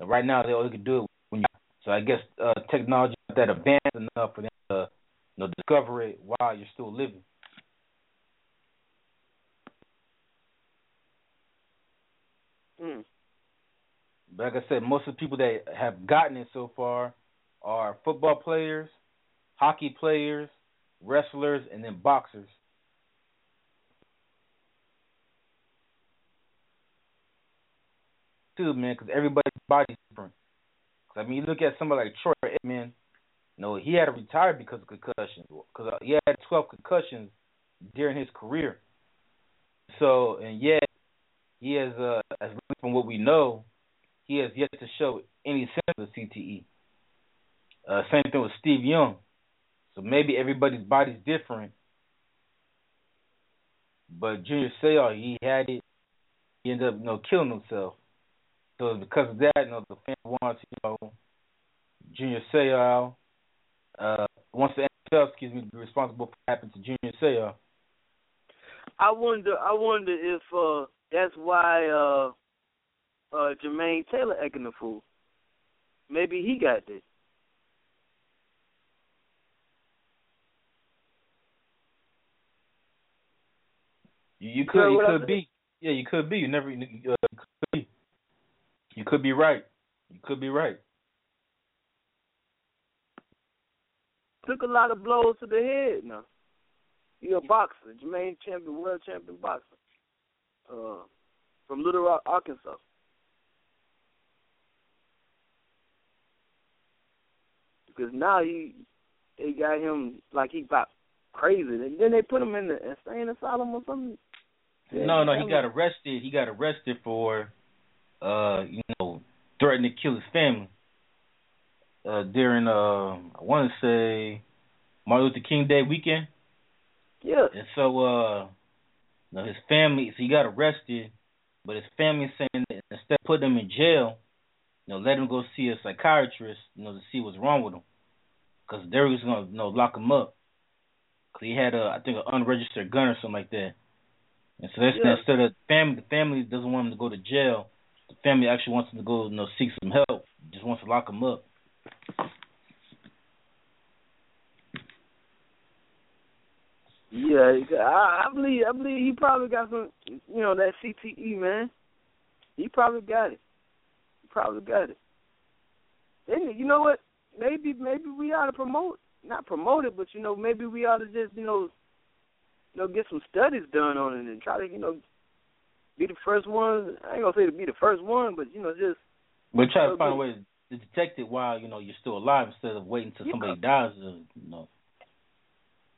And right now, they only can do it when you. So I guess uh, technology that advanced enough for them to, you know, discover it while you're still living. Mm. But like I said, most of the people that have gotten it so far are football players, hockey players, wrestlers, and then boxers. Too, man, because everybody's body's different. 'Cause, I mean, you look at somebody like Troy Aikman. Know, he had to retire because of concussions. Because uh, he had 12 concussions during his career. So, and yet, he has, uh, as from what we know, he has yet to show any symptoms of CTE. Uh, same thing with Steve Young. So maybe everybody's body's different. But Junior Seau, he had it. He ended up, you know, killing himself. So because of that, you know, the fan wants, you know, Junior Seau, uh, wants the NFL, excuse me, be responsible for what happened to Junior Seau. I wonder. I wonder if uh that's why uh uh Jermaine Taylor acting a fool. Maybe he got this. You, you You could, you could be. Yeah, you could be. You never, uh, you could be. You could be right. You could be right. Took a lot of blows to the head now. He a boxer, Jermaine champion, world champion boxer. Uh from Little Rock, Arkansas. Because now he they got him like he got crazy. And then they put him in the insane asylum or something. No, no, he got arrested. He got arrested for, uh, you know, threatening to kill his family. Uh, during uh, I want to say Martin Luther King Day weekend, Yeah. and so uh, you know, his family. So he got arrested, but his family saying that instead of putting him in jail, you know, let him go see a psychiatrist, you know, to see what's wrong with him, because they was gonna, you know, lock him up. because he had a I think an unregistered gun or something like that. And so that's Yeah. instead of family, the family doesn't want him to go to jail. The family actually wants him to go, you know, seek some help. Just wants to lock him up. Yeah, I, I believe I believe he probably got some, you know, that CTE man. He probably got it. He probably got it. Then you know what? Maybe maybe we ought to promote, not promote it, but you know maybe we ought to just you know, you know, get some studies done on it and try to you know be the first one. I ain't gonna say to be the first one, but you know just But try to find a but- way to detect it while you know you're still alive instead of waiting till Yeah. somebody dies. You know.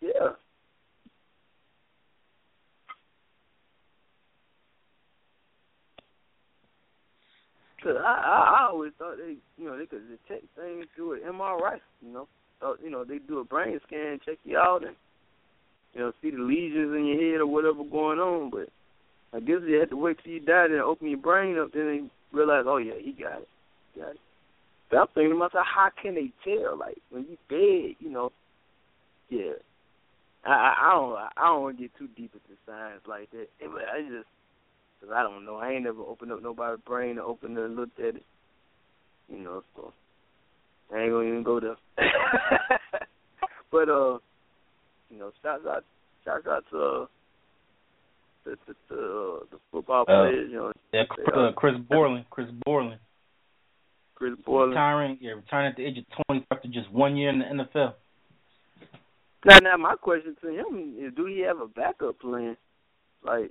yeah. Cause I, I always thought they you know they could detect things through an MRI. You know, thought you know they do a brain scan, check you out, and you know see the lesions in your head or whatever going on. But I guess they had to wait till you died and open your brain up, then they realize, oh yeah, he got it, got it. But I'm thinking to myself, how can they tell? Like when you dead, you know, yeah. I I, I don't I don't want to get too deep into science like that. But I just Cause I don't know. I ain't never opened up nobody's brain or opened and looked at it. You know, so I ain't gonna even go there. *laughs* but uh, you know, shouts out, shouts out to uh, the the the, uh, the football Uh, players. You know, Yeah, uh, uh, Chris Borland. Chris Borland. Chris Borland. Retiring, yeah, retiring at the age of 20 after just one year in the NFL. Now, now, my question to him is, do he have a backup plan? Like,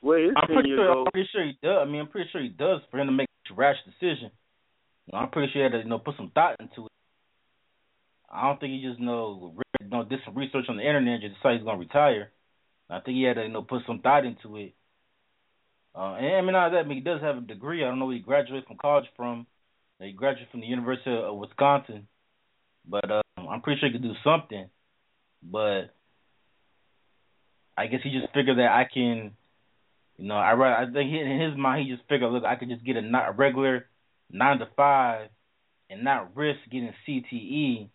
where his I'm pretty sure. I'm pretty sure he does. I mean, I'm pretty sure he does for him to make a rash decision. You know, I'm pretty sure he had to, you know, put some thought into it. I don't think he just you know, read, you know did some research on the internet and just decided he's gonna retire. I think he had to, you know, put some thought into it. Uh, and I mean, not that, I mean, he does have a degree. I don't know where he graduated from college from. He graduated from the University of Wisconsin, but uh, I'm pretty sure he could do something. But I guess he just figured that I can, you know, I I think in his mind he just figured, look, I could just get a, not, a regular nine to five and not risk getting CTE,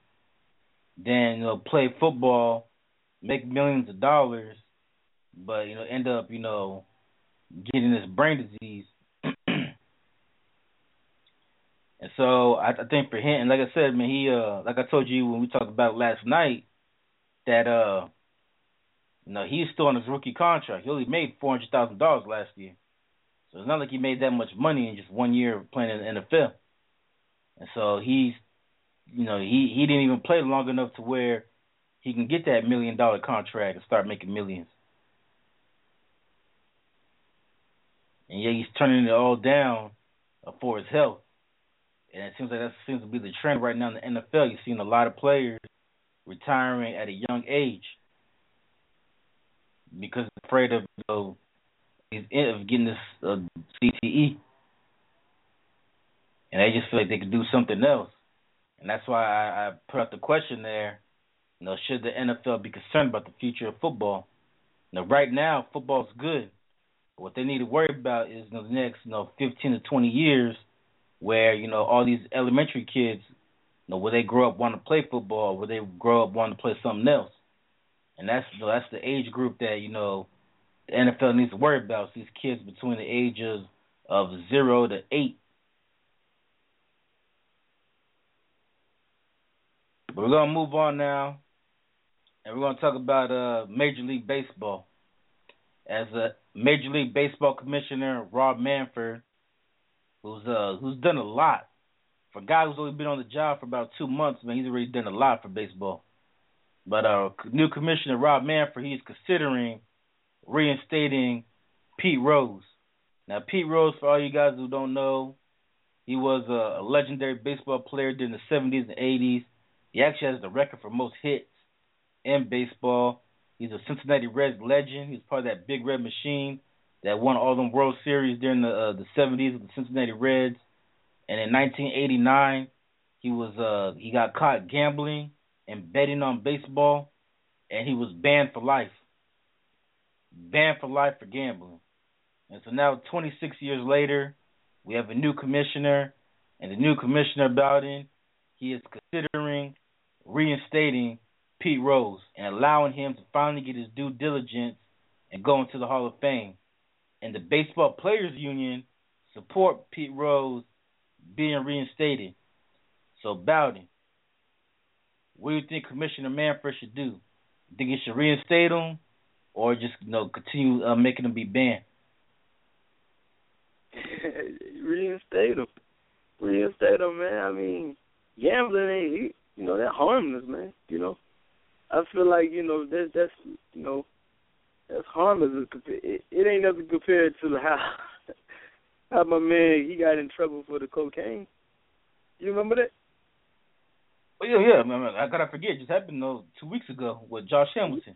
then you know play football, make millions of dollars, but you know end up you know getting this brain disease. *clears throat* and so I, I think for him, like I said, man, he uh like I told you when we talked about last night, that uh you know he's still on his rookie contract. He only made four hundred thousand dollars last year, so it's not like he made that much money in just one year playing in the NFL. And so he's, you know, he he didn't even play long enough to where he can get that million dollar contract and start making millions. And yeah, he's turning it all down for his health. And it seems like that seems to be the trend right now in the NFL. You're seeing a lot of players retiring at a young age because they're afraid of you know of getting this uh, CTE, and they just feel like they could do something else. And that's why I, I put out the question there. You know, should the NFL be concerned about the future of football? Now, right now, football's good. What they need to worry about is the next, you know, 15 to 20 years, where you know all these elementary kids, you know, will they grow up wanting to play football, will they grow up wanting to play something else? And that's you know, that's the age group that you know the NFL needs to worry about. It's these kids between the ages of zero to eight. But we're gonna move on now, and we're gonna talk about uh, Major League Baseball. As a Major League Baseball commissioner, Rob Manfred, who's uh who's done a lot for a guy who's only been on the job for about two months, man, he's already done a lot for baseball. But uh, new commissioner Rob Manfred, he's considering reinstating Pete Rose. Now, Pete Rose, for all you guys who don't know, he was a, a legendary baseball player during the 70s and 80s. He actually has the record for most hits in baseball. He's a Cincinnati Reds legend. He's part of that big red machine that won all them World Series during the uh, the 70s with the Cincinnati Reds. And in 1989, he was uh he got caught gambling and betting on baseball, and he was banned for life. Banned for life for gambling. And so now, 26 years later, we have a new commissioner, and the new commissioner Bowden, he is considering reinstating Pete Rose and allowing him to finally get his due diligence and go into the Hall of Fame. And the Baseball Players Union support Pete Rose being reinstated. So Bowden, what do you think Commissioner Manfred should do? You think he should reinstate him, or just you know continue uh, making him be banned? *laughs* reinstate him. Reinstate him, man. I mean, gambling ain't you know that harmless, man. You know, I feel like you know that that's you know that's harmless. It, it ain't nothing compared to how *laughs* how my man he got in trouble for the cocaine. You remember that? Oh yeah, yeah. Man, I gotta forget. It just happened though two weeks ago with Josh Hamilton.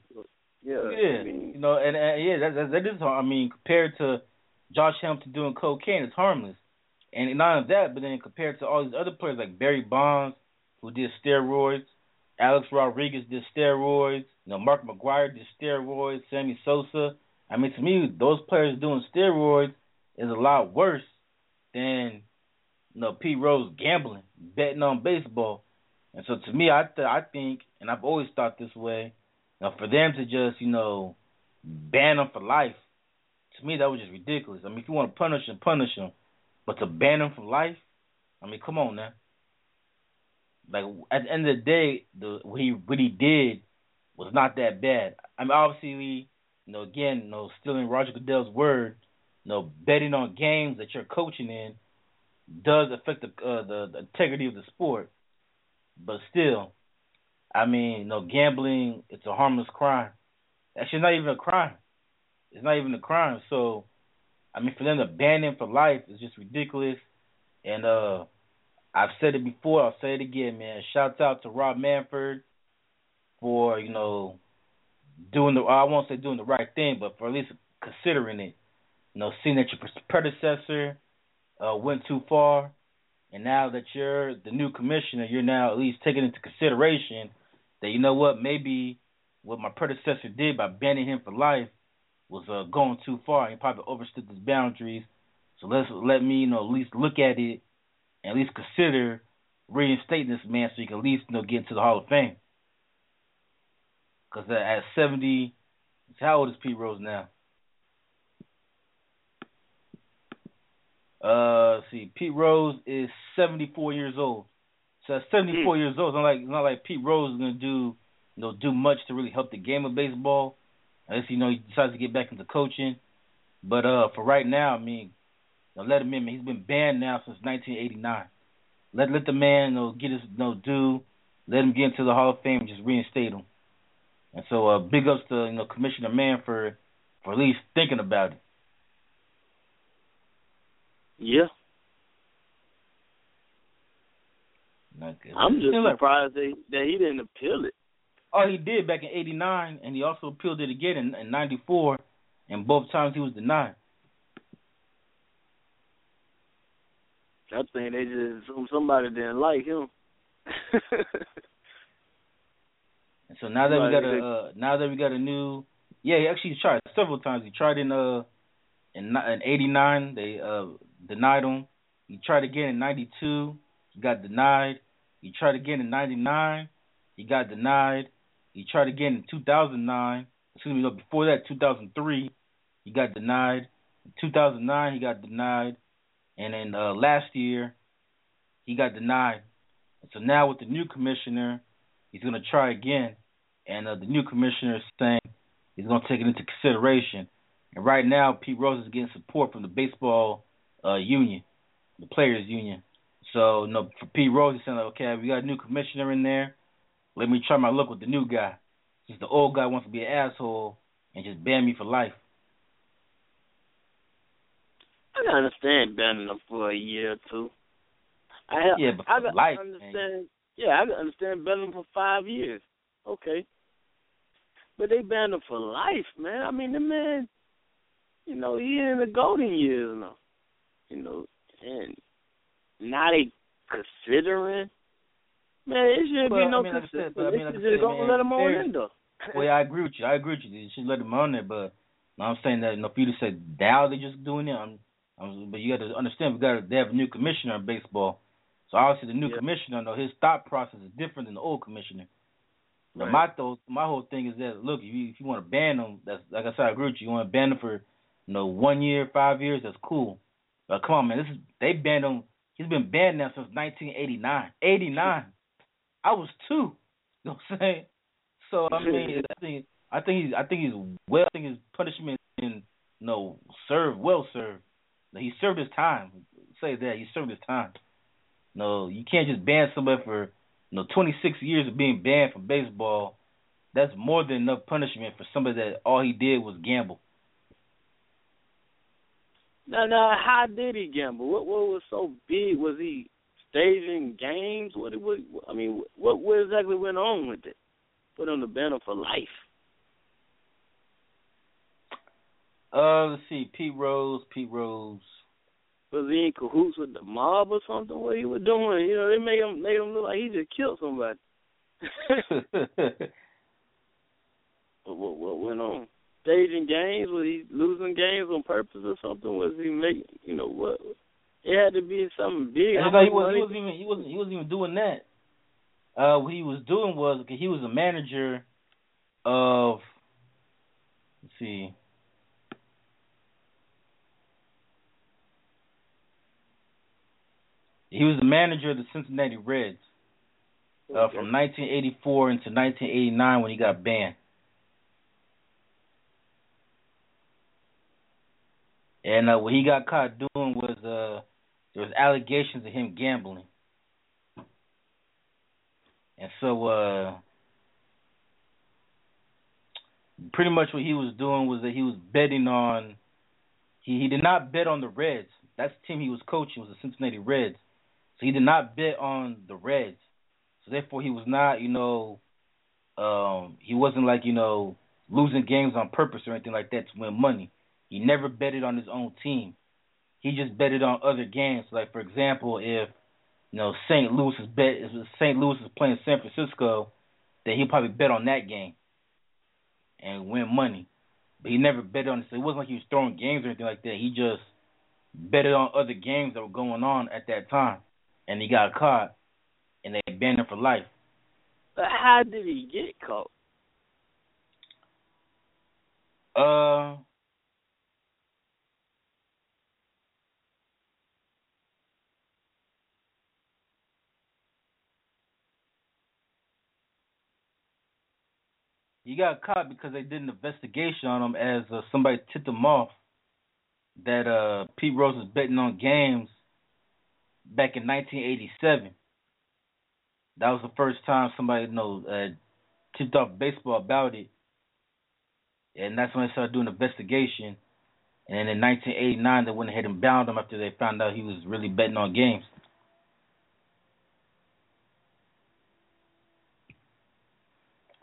Yeah, yeah. I mean, you know, and, and yeah, that, that that is. I mean, compared to Josh Hamilton doing cocaine, it's harmless. And not only that, but then compared to all these other players like Barry Bonds, who did steroids, Alex Rodriguez did steroids, you know, Mark McGwire did steroids, Sammy Sosa. I mean, to me, those players doing steroids is a lot worse than you know Pete Rose gambling, betting on baseball. And so to me, I th- I think, and I've always thought this way, you for them to just you know ban them for life, to me that was just ridiculous. I mean, if you want to punish them, punish them, but to ban them for life, I mean, come on now. Like at the end of the day, the what he what he did was not that bad. I mean, obviously, you know, again, you know, stealing Roger Goodell's word, you know, betting on games that you're coaching in does affect the uh, the, the integrity of the sport. But still, I mean, you know, gambling it's a harmless crime. Actually, not even a crime. It's not even a crime. So, I mean, for them to ban him for life is just ridiculous. And uh, I've said it before. I'll say it again, man. Shouts out to Rob Manfred for you know doing the. I won't say doing the right thing, but for at least considering it. You know, seeing that your predecessor uh, went too far, and now that you're the new commissioner, you're now at least taking into consideration that you know what, maybe what my predecessor did by banning him for life was uh, going too far. He probably overstepped his boundaries. So let's let me, you know, at least look at it at least consider reinstating this man so he can at least, you know, get into the Hall of Fame. Because at 70, how old is Pete Rose now? Uh, see, Pete Rose is 74 years old. So at 74 Hmm. years old, it's not like it's not like Pete Rose is gonna do you know do much to really help the game of baseball, unless you know he decides to get back into coaching. But uh, for right now, I mean, let him in. Man. He's been banned now since 1989. Let let the man you know get his you know due. Let him get into the Hall of Fame and just reinstate him. And so uh, big ups to you know Commissioner Man for for at least thinking about it. yeah. Okay. I'm just surprised that that he didn't appeal it. Oh, he did back in '89, and he also appealed it again in, in '94, and both times he was denied. I think they just some- somebody didn't like him. *laughs* And so now that we got a uh, now that we got a new, yeah, he actually tried several times. He tried in uh in in '89, they uh denied him. He tried again in '92, he got denied. He tried again in '99, he got denied. He tried again in 2009. Excuse me, no, before that 2003, he got denied. In 2009, he got denied, and then uh, last year, he got denied. So now with the new commissioner, he's going to try again, and uh, the new commissioner is saying he's going to take it into consideration. And right now, Pete Rose is getting support from the baseball uh, union, the players union. So, you know, for Pete Rose, he's saying, like, okay, we got a new commissioner in there. Let me try my luck with the new guy. Since the old guy wants to be an asshole and just ban me for life. I can understand banning them for a year or two. I have, Yeah, but I can life, understand. Yeah, I can understand banning them for five years. Okay, but they banned him for life, man. I mean, the man, you know, he in the golden years now. You know, and now they considering. Man, it shouldn't Well, be no I mean, like I but I mean, like They should just said, go man, let him on in though. Well, yeah, I agree with you. I agree with you. You should let them on there, but I'm saying that you know, for you to say now they're just doing it, I'm, I'm, but you got to understand we got to, they have a new commissioner in baseball, so obviously the new Yeah. commissioner, know his thought process is different than the old commissioner. But Right. my my whole thing is that look, if you if you want to ban them, that's like I said, I agree with you. You want to ban them for you know one year, five years, that's cool. But come on, man, this is they banned him. He's been banned now since 1989. 89. I was two. *laughs* You know what I'm saying? So I *laughs* mean, I think I think he's I think he's well. I think his punishment been you know served well served. He served his time. Say that he served his time. No, you can't just ban somebody for you know 26 years of being banned from baseball. That's more than enough punishment for somebody that all he did was gamble. No, no. how did he gamble? What what was so big? Was he staging games? What what? I mean, what what exactly went on with it? Put on the banner for life. Uh, let's see, Pete Rose, Pete Rose. Was he in cahoots with the mob or something? What he was doing? You know, they made him made him look like he just killed somebody. *laughs* What what, what went on? Staging games? Was he losing games on purpose or something? Was he making? You know what? It had to be something big. It's like he was, he wasn't even he wasn't he wasn't even doing that. Uh, what he was doing was he was a manager of let's see. He was the manager of the Cincinnati Reds uh, Okay. from 1984 into 1989 when he got banned. And uh, what he got caught doing was uh, there was allegations of him gambling. And so uh pretty much what he was doing was that he was betting on he he did not bet on the Reds. That's the team he was coaching was the Cincinnati Reds. So he did not bet on the Reds. So therefore he was not, you know, um he wasn't like, you know, losing games on purpose or anything like that to win money. He never betted on his own team. He just betted on other games. Like for example, if you know St. Louis is bet if St. Louis is playing San Francisco, then he'll probably bet on that game and win money. But he never bet on it. So it wasn't like he was throwing games or anything like that. He just betted on other games that were going on at that time, and he got caught, and they banned him for life. But how did he get caught? Uh, he got caught because they did an investigation on him as uh, somebody tipped him off that uh Pete Rose was betting on games back in 1987. That was the first time somebody you know uh, tipped off baseball about it, and that's when they started doing an investigation. And then in 1989, they went ahead and bound him after they found out he was really betting on games.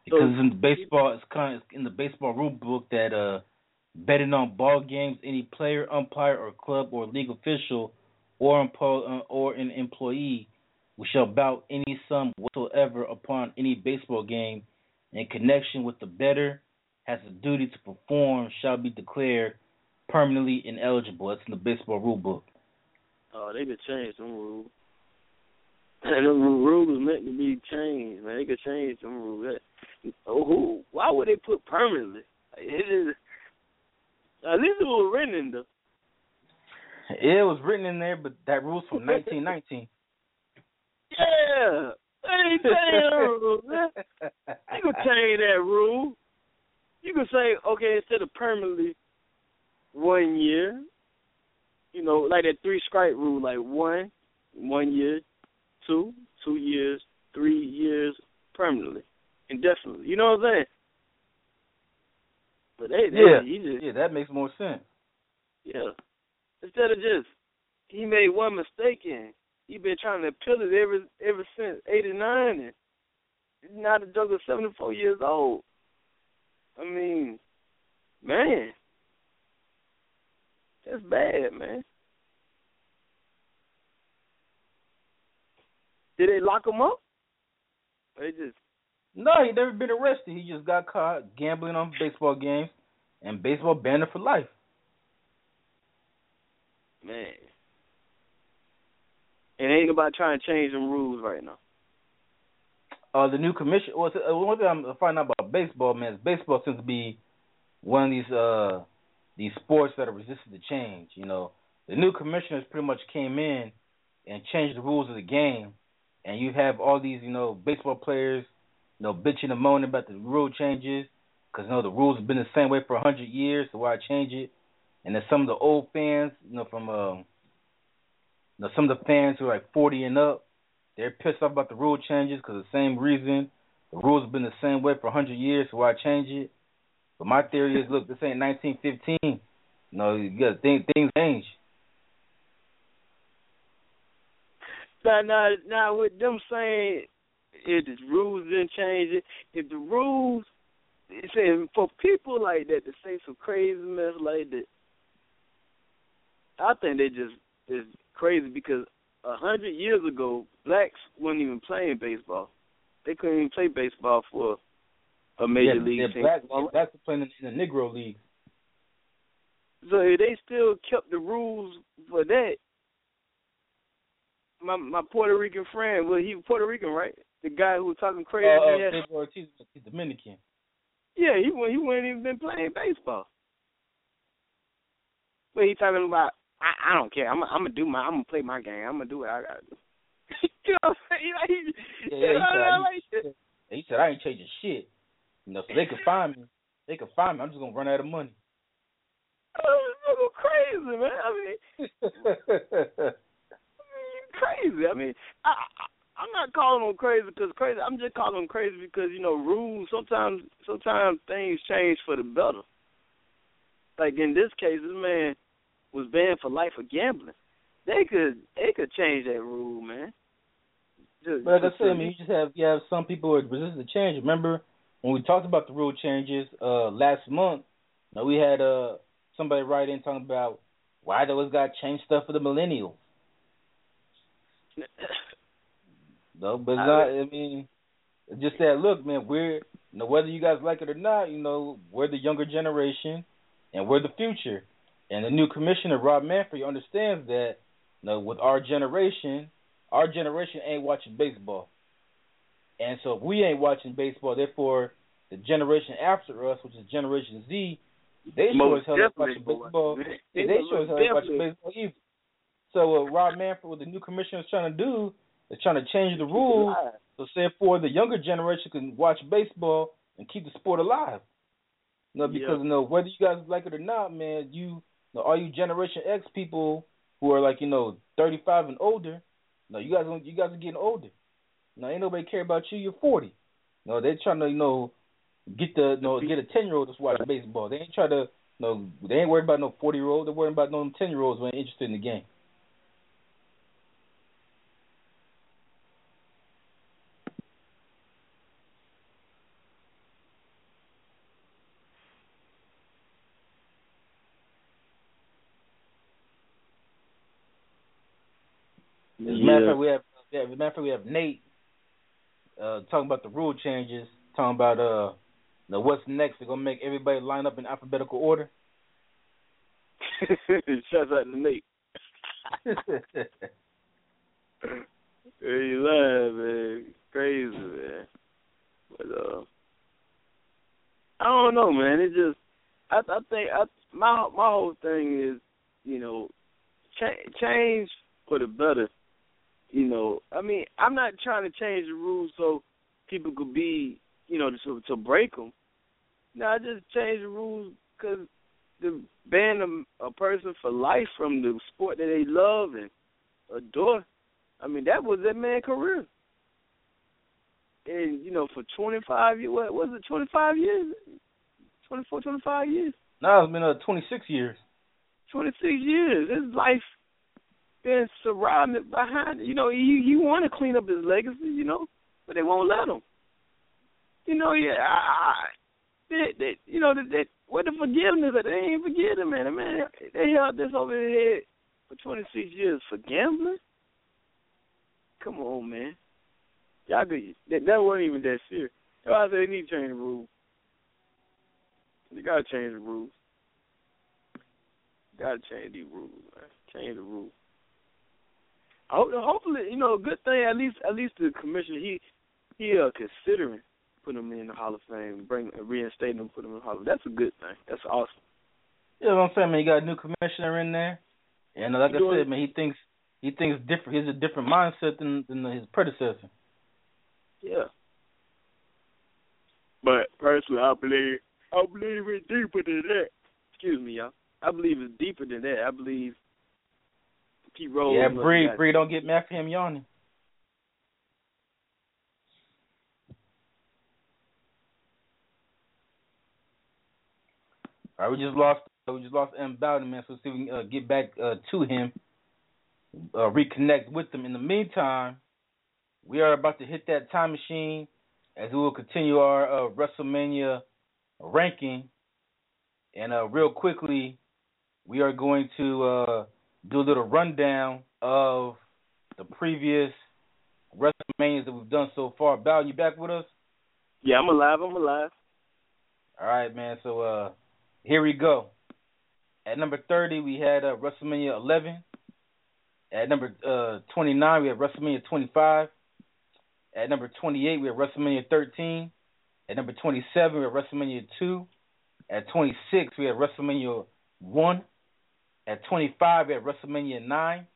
Because in the baseball, it's kind of in the baseball rule book that uh, betting on ball games, any player, umpire, or club or league official, or uh, or an employee, we shall bout any sum whatsoever upon any baseball game in connection with the better has a duty to perform shall be declared permanently ineligible. That's in the baseball rule book. Oh, they could change some rules. *laughs* And them rules meant to be changed, man. They could change some rules. Oh, who? Why would they put permanently? It is. At least it was written in the. *laughs* It was written in there, but that rule's from 1919. *laughs* Yeah, changed the rules. man. Change that rule. You can say, okay, instead of permanently one year, you know, like that three strike rule, like one, one year, two, two years, three years permanently, indefinitely. You know what I'm saying? But they, they Yeah, just yeah, that makes more sense. yeah. Instead of just he made one mistake and he been trying to appeal it ever ever since eighty nine and now the Joker's seventy four years old. I mean, man. That's bad, man. Did they lock him up? They just No, he never been arrested. He just got caught gambling on baseball games, and baseball banned him for life. Man. It ain't about trying to change them rules right now. Uh, the new commission. Well, uh, one thing I'm finding out about baseball, man, is baseball seems to be one of these uh these sports that are resistant to change. You know, the new commissioners pretty much came in and changed the rules of the game, and you have all these you know baseball players, you know, bitching and moaning about the rule changes because you know the rules have been the same way for a hundred years, so why change it? And then some of the old fans, you know, from um, you know, some of the fans who are like 40 and up, they're pissed off about the rule changes because the same reason. The rules have been the same way for 100 years, so why change it? But my theory is, look, this ain't 1915. You know, you got things things change. Now, now, now, with them saying if the rules didn't change it, if the rules, it's for people like that to say some crazy mess like that, I think they just is crazy because a hundred years ago, blacks weren't even playing baseball. They couldn't even play baseball for a major yeah, league yeah, team. Black, blacks are playing in the Negro League. So if they still kept the rules for that, my my Puerto Rican friend, well, he was Puerto Rican, right? The guy who was talking crazy. Uh, uh, yeah. Pedro Ortiz, he's Dominican. Yeah, he he wouldn't even been playing baseball. But he talking about I, I don't care. I'm I'm gonna do my I'm gonna play my game. I'm gonna do what I got. *laughs* you know what I'm saying? Like, Yeah, yeah, he said, I, like he, he said I ain't changing shit. You know, so they can find me. They can find me. I'm just gonna run out of money. *laughs* Oh, this nigga crazy, man. I mean, I *laughs* mean, crazy. I mean, I, I I'm not calling him crazy because crazy. I'm just calling him crazy because you know rules. Sometimes, sometimes things change for the better. Like in this case, this man was banned for life for gambling. They could, they could change that rule, man. Just, But like I said, I mean, you just have you have some people who are resistant to change. Remember when we talked about the rule changes uh last month? You know, we had uh somebody write in talking about why they always got to change stuff for the millennials. *coughs* No, but I- not. I mean, just that look, man. We're you know whether you guys like it or not, you know, we're the younger generation, and we're the future. And the new commissioner Rob Manfred understands that. You know, with our generation, our generation ain't watching baseball, and so if we ain't watching baseball, therefore the generation after us, which is Generation Z, they sure as hell ain't watching baseball. Yeah, they sure as hell ain't watching baseball either. So what Rob Manfred, what the new commissioner is trying to do, is trying to change the rules so therefore the younger generation can watch baseball and keep the sport alive. You know, because Yeah. you know whether you guys like it or not, man, you, know, all you Generation X people who are like you know 35 and older, no, you guys you guys are getting older. No, ain't nobody care about you. You're 40. No, they're trying to you know get the you know get a 10 year old to watch baseball. They ain't trying to you know they ain't worried about no 40 year old. They're worried about no 10 year olds who ain't interested in the game. As a matter of Yeah. fact, we have yeah, matter of fact, we have Nate uh, talking about the rule changes, talking about uh, know, what's next. They're gonna make everybody line up in alphabetical order. *laughs* Shouts out to Nate. *laughs* Hey, you lying, man. Crazy, man. But uh, I don't know, man. It just, I, I think, I, my my whole thing is, you know, cha- change for the better. You know, I mean, I'm not trying to change the rules so people could be, you know, to to break them. No, I just change the rules because to ban a, a person for life from the sport that they love and adore. I mean, that was that man's career. And you know, for 25 years, what was it? 25 years, 24, 25 years, No, it's been uh, 26 years. 26 years. His life been surrounded behind. You know, you you want to clean up his legacy, you know, but they won't let him. You know, yeah, I, they, they, you know, they, they, where the forgiveness? They ain't forgive him, man. Man, they held this over their head for 26 years for gambling. Come on, man. Y'all could, that, that wasn't even that serious. That's why I said they need to change the rules. They gotta change the rules. Gotta change these rules, man. Change the rules. Hopefully, you know, a good thing. At least, at least the commissioner he Yeah, uh, considering putting him in the Hall of Fame, bring uh, reinstating him, put him in the Hall of Fame. That's a good thing. That's awesome. You know what I'm saying, man? You got a new commissioner in there, and uh, like I said, man, he thinks he thinks different. He's a different mindset than than his predecessor. Yeah. But personally, I believe I believe it's deeper than that. Excuse me, y'all. I believe it's deeper than that. I believe Pete Rose. yeah, Bree, Bree, don't get mad for him yawning. All right, we just lost. We just lost M. Bowden, man. So see if we can uh, get back uh, to him, uh, reconnect with him. In the meantime, we are about to hit that time machine as we will continue our uh, WrestleMania ranking. And uh, real quickly, we are going to uh, do a little rundown of the previous WrestleManias that we've done so far. Bow, you back with us? Yeah, I'm alive. I'm alive. All right, man. So uh, here we go. At number 30, we had uh, WrestleMania 11. At number uh, 29, we had WrestleMania 25. At number 28, we had WrestleMania 13. At number 27, we had WrestleMania 2. At 26, we had WrestleMania 1. At 25, we had WrestleMania 9.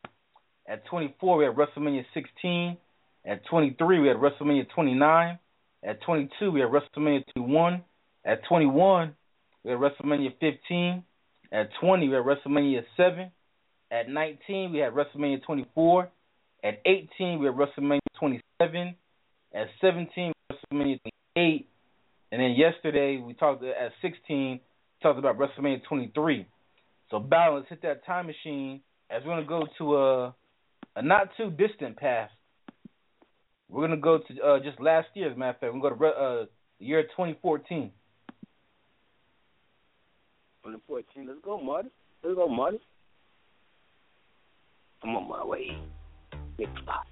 At 24, we had WrestleMania 16. At 23, we had WrestleMania 29. At 22, we had WrestleMania 21. At 21, we had WrestleMania 15. At 20, we had WrestleMania 7. At 19, we had WrestleMania 24. At 18, we had WrestleMania 27. At 17, WrestleMania 28. And then yesterday, we talked at 16, talked about WrestleMania 23. So, balance, hit that time machine as we're to go to a, a not too distant past. We're to go to uh, just last year, as a matter of fact. We're to go to uh, year 2014. 2014. Let's go, Marty. Let's go, Marty. I'm on my way. Big spot.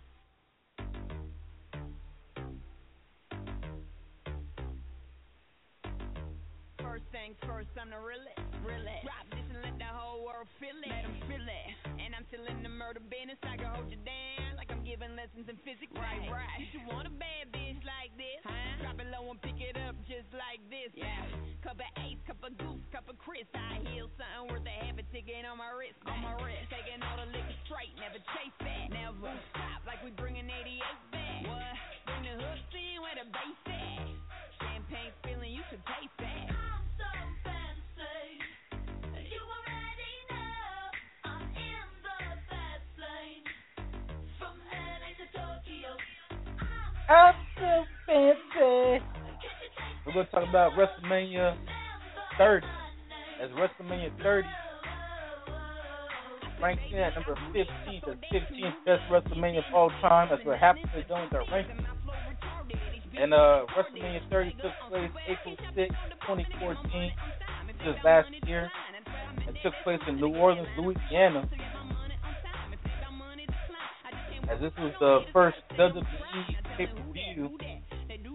Things first, I'm the realest, realest. Drop this and let the whole world feel it. Let 'em feel it. And I'm still in the murder business. I can hold you down like I'm giving lessons in physics. Right, right. You should want a bad bitch like this. Huh? Drop it low and pick it up just like this. Yeah. Cup of ace, cup of goose, cup of Chris. I heal something worth a half a ticket on my wrist. On my wrist. Taking all the liquor straight, never chase that. Never stop like we bringing 88 back. What? Bring the hooks in where the bass at. Champagne feeling, you should taste that. I'm so fancy. We're to talk about WrestleMania 30. As WrestleMania 30 ranks in at number 15, the 15th best WrestleMania of all time. As we're halfway done with our ranking. And uh, WrestleMania 30 took place April 6, 2014, just last year. It took place in New Orleans, Louisiana. As this was the first WWE pay per view.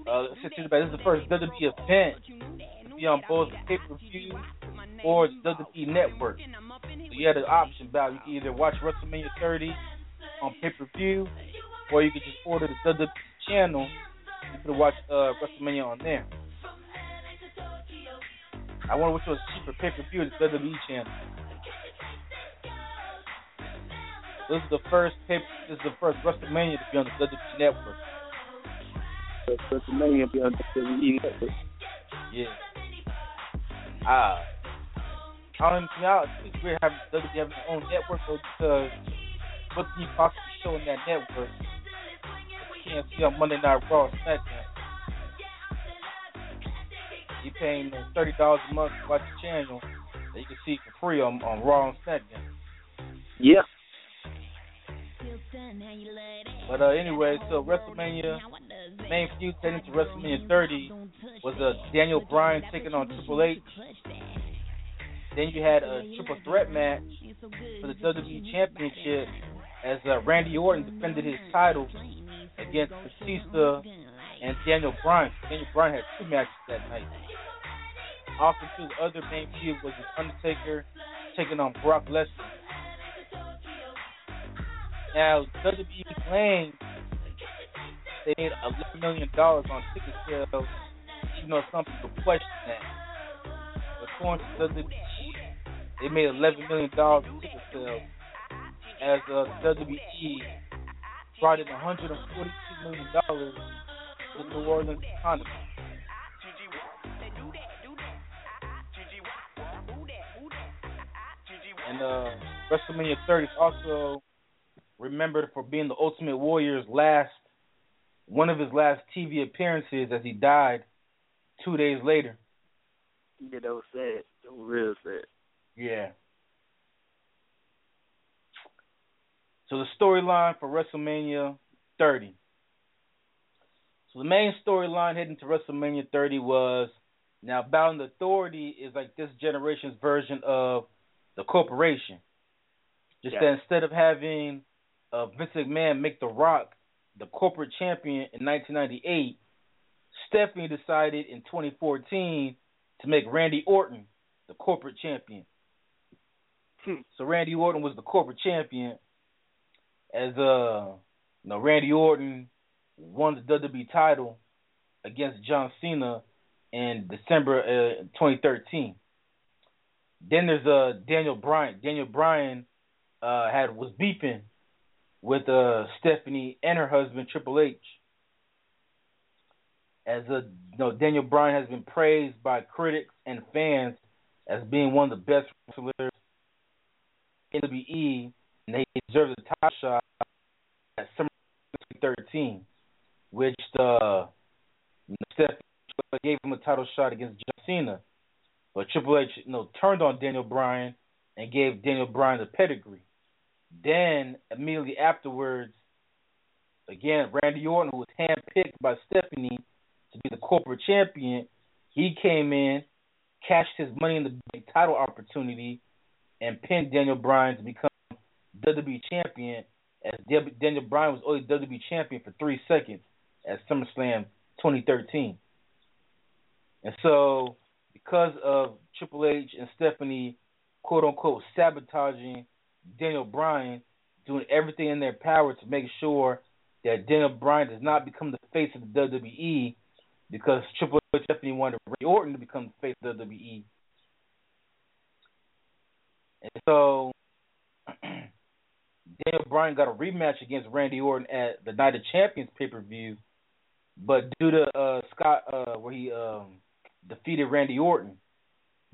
Uh, this is the first WWE event to be on both pay per view or WWE network. So you had an option about you could either watch WrestleMania 30 on pay per view, or you could just order the WWE channel. You could watch uh, WrestleMania on there. I wonder which was cheaper, pay per view the WWE channel. This is the first pay. This is the first WrestleMania to be on the WWE network. WrestleMania be on WWE Network. Yeah. Ah. I don't even know. It's weird having WWE having their own network though, because what can you possibly show in that network? You can't see on Monday Night Raw SmackDown. You paying thirty dollars a month to watch the channel that you can see for free on, on Raw and SmackDown. Yeah. But uh, anyway, so WrestleMania main feud heading to WrestleMania 30 was uh, Daniel Bryan taking on Triple H. Then you had a triple threat match for the WWE Championship as uh, Randy Orton defended his title against Batista and Daniel Bryan. Daniel Bryan had two matches that night. Also, too, the other main feud was The Undertaker taking on Brock Lesnar. Now, WWE claimed they made 11 million dollars on ticket sales. You know, some people question that. According to WWE, they made eleven million dollars on ticket sales, as uh, WWE brought in 142 million dollars to the New Orleans economy. And uh, WrestleMania 30 is also remembered for being the Ultimate Warrior's last, one of his last TV appearances, as he died two days later. Yeah, that was sad. That was real sad. Yeah. So the storyline for WrestleMania 30. So the main storyline heading to WrestleMania 30 was now Bound Authority is like this generation's version of the corporation. Just Yeah. that instead of having uh, Vince McMahon make The Rock the corporate champion in 1998, Stephanie decided in 2014 to make Randy Orton the corporate champion. So Randy Orton was the corporate champion as uh you know Randy Orton won the WWE title against John Cena in December uh, 2013. Then there's uh Daniel Bryan. Daniel Bryan uh had was beefing with uh Stephanie and her husband Triple H. As uh, you know, Daniel Bryan has been praised by critics and fans as being one of the best wrestlers in WWE, and they deserve the title shot at SummerSlam 2013, which uh, Stephanie gave him a title shot against John Cena, but Triple H you know turned on Daniel Bryan and gave Daniel Bryan the pedigree. Then immediately afterwards, again Randy Orton, who was handpicked by Stephanie to be the corporate champion, he came in, cashed his money in the big title opportunity, and pinned Daniel Bryan to become WWE champion. As Daniel Bryan was only WWE champion for three seconds at SummerSlam 2013. And so, because of Triple H and Stephanie, quote unquote, sabotaging Daniel Bryan, doing everything in their power to make sure that Daniel Bryan does not become the face of the WWE, because Triple H and Stephanie wanted Ray Orton to become the face of the WWE. And so, *clears throat* Daniel Bryan got a rematch against Randy Orton at the Night of Champions pay per view, but due to uh, Scott, uh, where he um, defeated Randy Orton,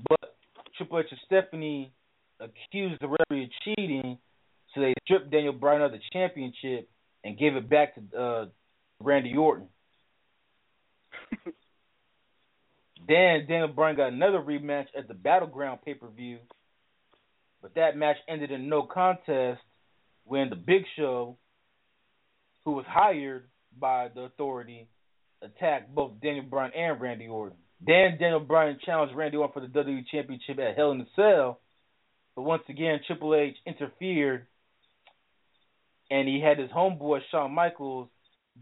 but Triple H and Stephanie accused the referee of cheating, so they stripped Daniel Bryan of the championship and gave it back to uh, Randy Orton. *laughs* then Daniel Bryan got another rematch at the Battleground pay per view, but that match ended in no contest when the Big Show, who was hired by the Authority, attacked both Daniel Bryan and Randy Orton. Then Daniel Bryan challenged Randy Orton for the WWE Championship at Hell in a Cell, but once again Triple H interfered, and he had his homeboy Shawn Michaels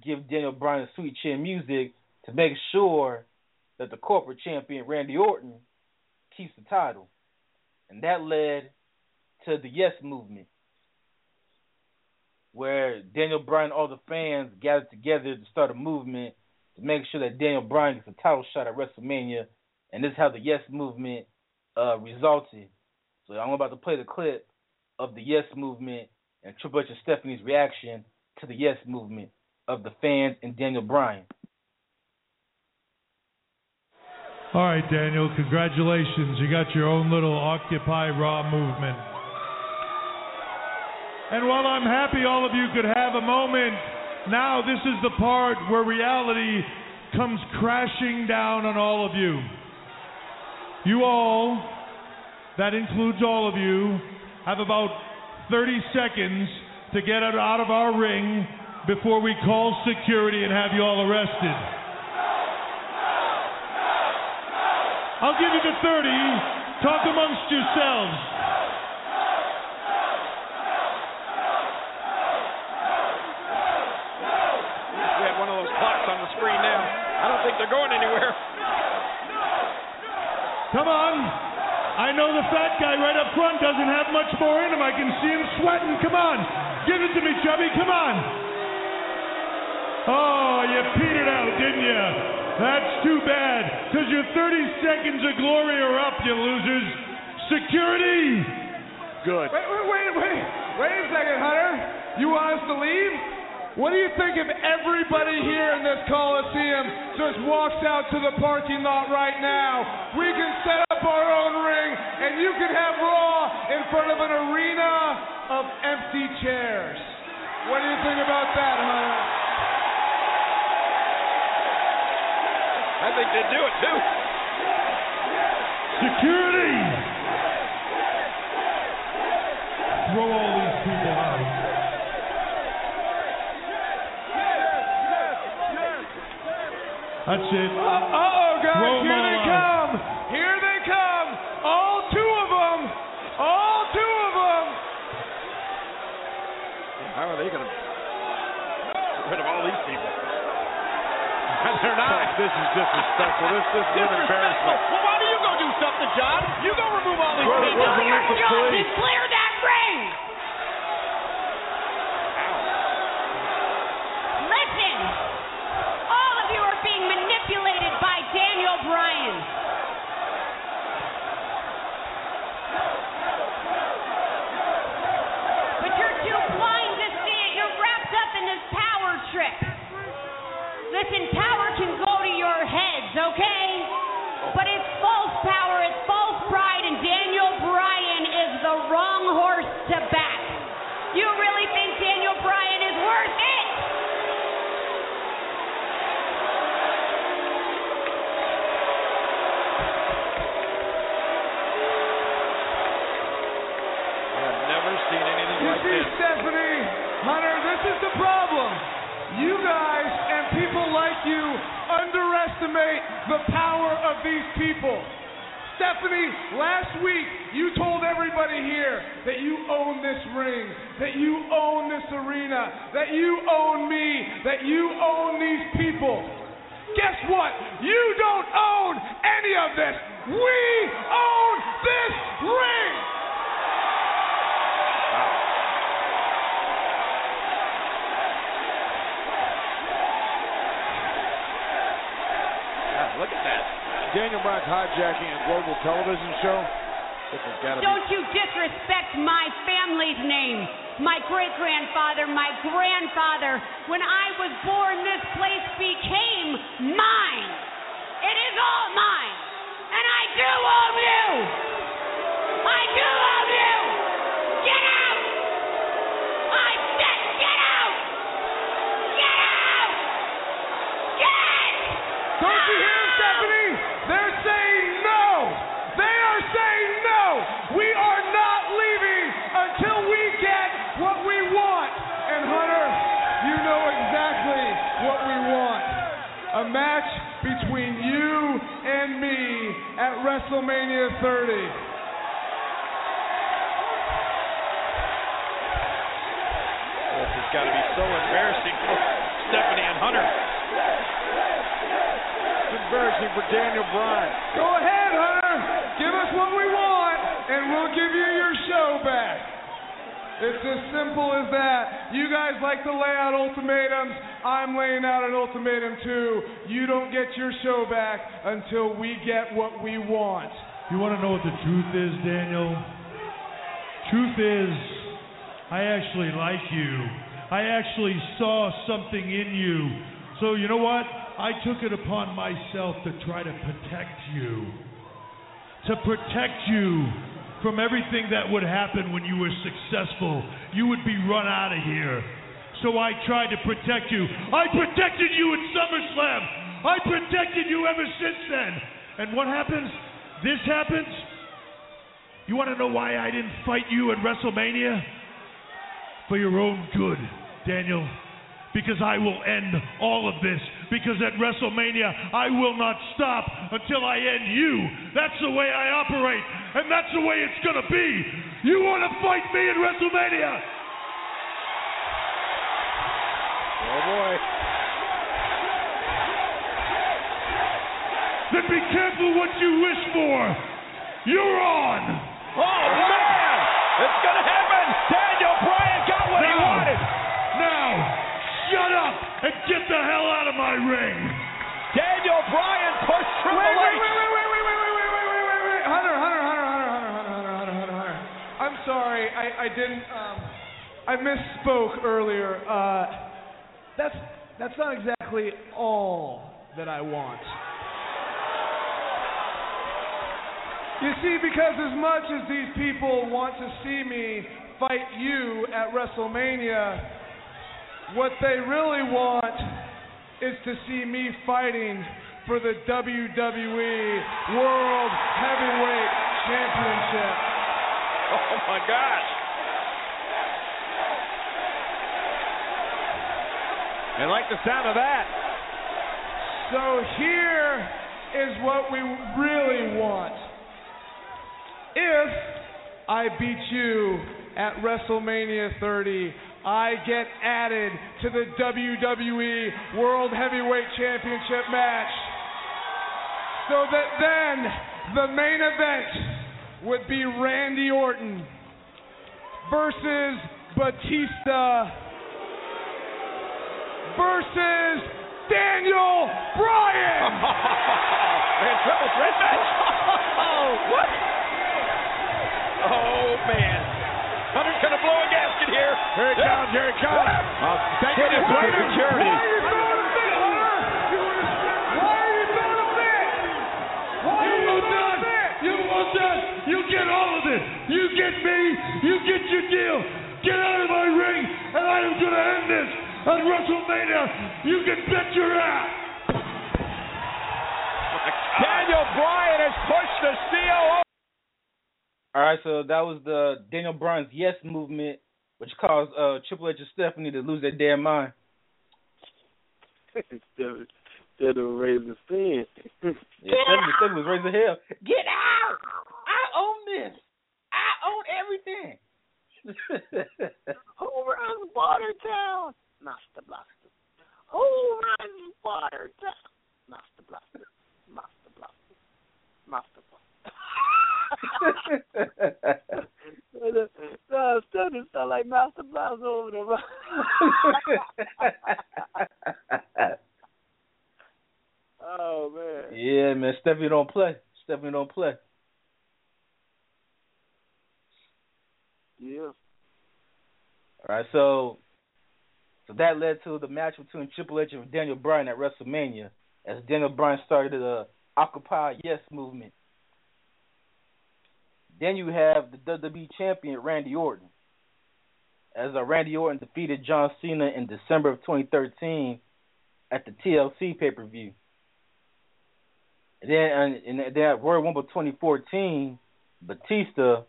give Daniel Bryan sweet chin music to make sure that the corporate champion Randy Orton keeps the title, and that led to the Yes Movement, where Daniel Bryan all the fans gathered together to start a movement to make sure that Daniel Bryan gets a title shot at WrestleMania, and this is how the Yes Movement uh, resulted. So I'm about to play the clip of the Yes Movement and Triple H and Stephanie's reaction to the Yes Movement of the fans and Daniel Bryan. All right, Daniel, congratulations. You got your own little Occupy Raw movement. And while I'm happy all of you could have a moment, now this is the part where reality comes crashing down on all of you. You all, that includes all of you, have about 30 seconds to get out of our ring before we call security and have you all arrested. I'll give you the 30. Talk amongst yourselves. We have one of those clocks on the screen now. I don't think they're going anywhere. Come on. I know the fat guy right up front doesn't have much more in him. I can see him sweating. Come on. Give it to me, Chubby. Come on. Oh, you petered out, didn't you? That's too bad, because your 30 seconds of glory are up, you losers. Security! Good. Wait, wait, wait, wait. Wait a second, Hunter. You want us to leave? What do you think if everybody here in this Coliseum just walks out to the parking lot right now? We can set up our own ring, and you can have Raw in front of an arena of empty chairs. What do you think about that, Hunter? I think they'd do it too. Security! Throw all these people out. That's it. Uh oh, guys, Throw 'em here all they out. come. Here they come. All two of them. All two of them. How are they going to get rid of all these people? *laughs* They're not. Oh, this is disrespectful. This, this is an embarrassment. Well, why do you go do something, John? You go remove all these people. the Olympic police? Clear that ring! Actually saw something in you. So, you know what? I took it upon myself to try to protect you. To protect you from everything that would happen when you were successful. You would be run out of here. So I tried to protect you. I protected you at SummerSlam. I protected you ever since then. And what happens? This happens. You want to know why I didn't fight you at WrestleMania? For your own good, Daniel. Because I will end all of this. Because at WrestleMania, I will not stop until I end you. That's the way I operate. And that's the way it's going to be. You want to fight me at WrestleMania? Oh boy. Then be careful what you wish for. You're on. Oh, man! It's going to happen! Daniel the hell out of my ring. Daniel Bryan pushed Triple Wait, wait, H. wait, wait, wait, wait, wait, wait, wait, wait, wait, wait, wait. Hunter, Hunter, Hunter, Hunter, Hunter, Hunter, Hunter, Hunter, Hunter. I'm sorry, I, I didn't, um, I misspoke earlier. Uh, that's, that's not exactly all that I want. You see, because as much as these people want to see me fight you at WrestleMania, what they really want is to see me fighting for the WWE World Heavyweight Championship. Oh my gosh. I like the sound of that. So here is what we really want. If I beat you at WrestleMania 30, I get added to the WWE World Heavyweight Championship match. So that then the main event would be Randy Orton versus Batista versus Daniel Bryan. Man, triple threat match. Oh, *laughs* what? Oh, man. Hunter's going to blow a gasket here. Here it comes, here it comes. Oh, thank goodness for right in. security. You a fit, Hunter? Why are you throwing a fit? Why You are you want that? You want that? You get all of it. You get me. You get your deal. Get out of my ring, and I am going to end this at WrestleMania. You can bet your ass. Daniel Bryan has pushed the COO. All right, so that was the Daniel Bryan's Yes movement, which caused uh, Triple H and Stephanie to lose their damn mind. *laughs* Instead of- instead of raising. Yeah, Stephanie, Stephanie was raising hell. Get out! I own this. I own everything. *laughs* Who runs Bartertown? Master Blaster. Who runs Bartertown? Master Blaster. Master Blaster. Master Blaster. No, still just sound like Master Blaster over there. oh man. yeah, man, Stephanie don't play. Stephanie don't play. Yeah. All right, so so that led to the match between Triple H and Daniel Bryan at WrestleMania, as Daniel Bryan started the Occupy Yes movement. Then you have the WWE champion Randy Orton, as uh, Randy Orton defeated John Cena in December of 2013 at the TLC pay per view. Then, and, and then at Royal Rumble 2014, Batista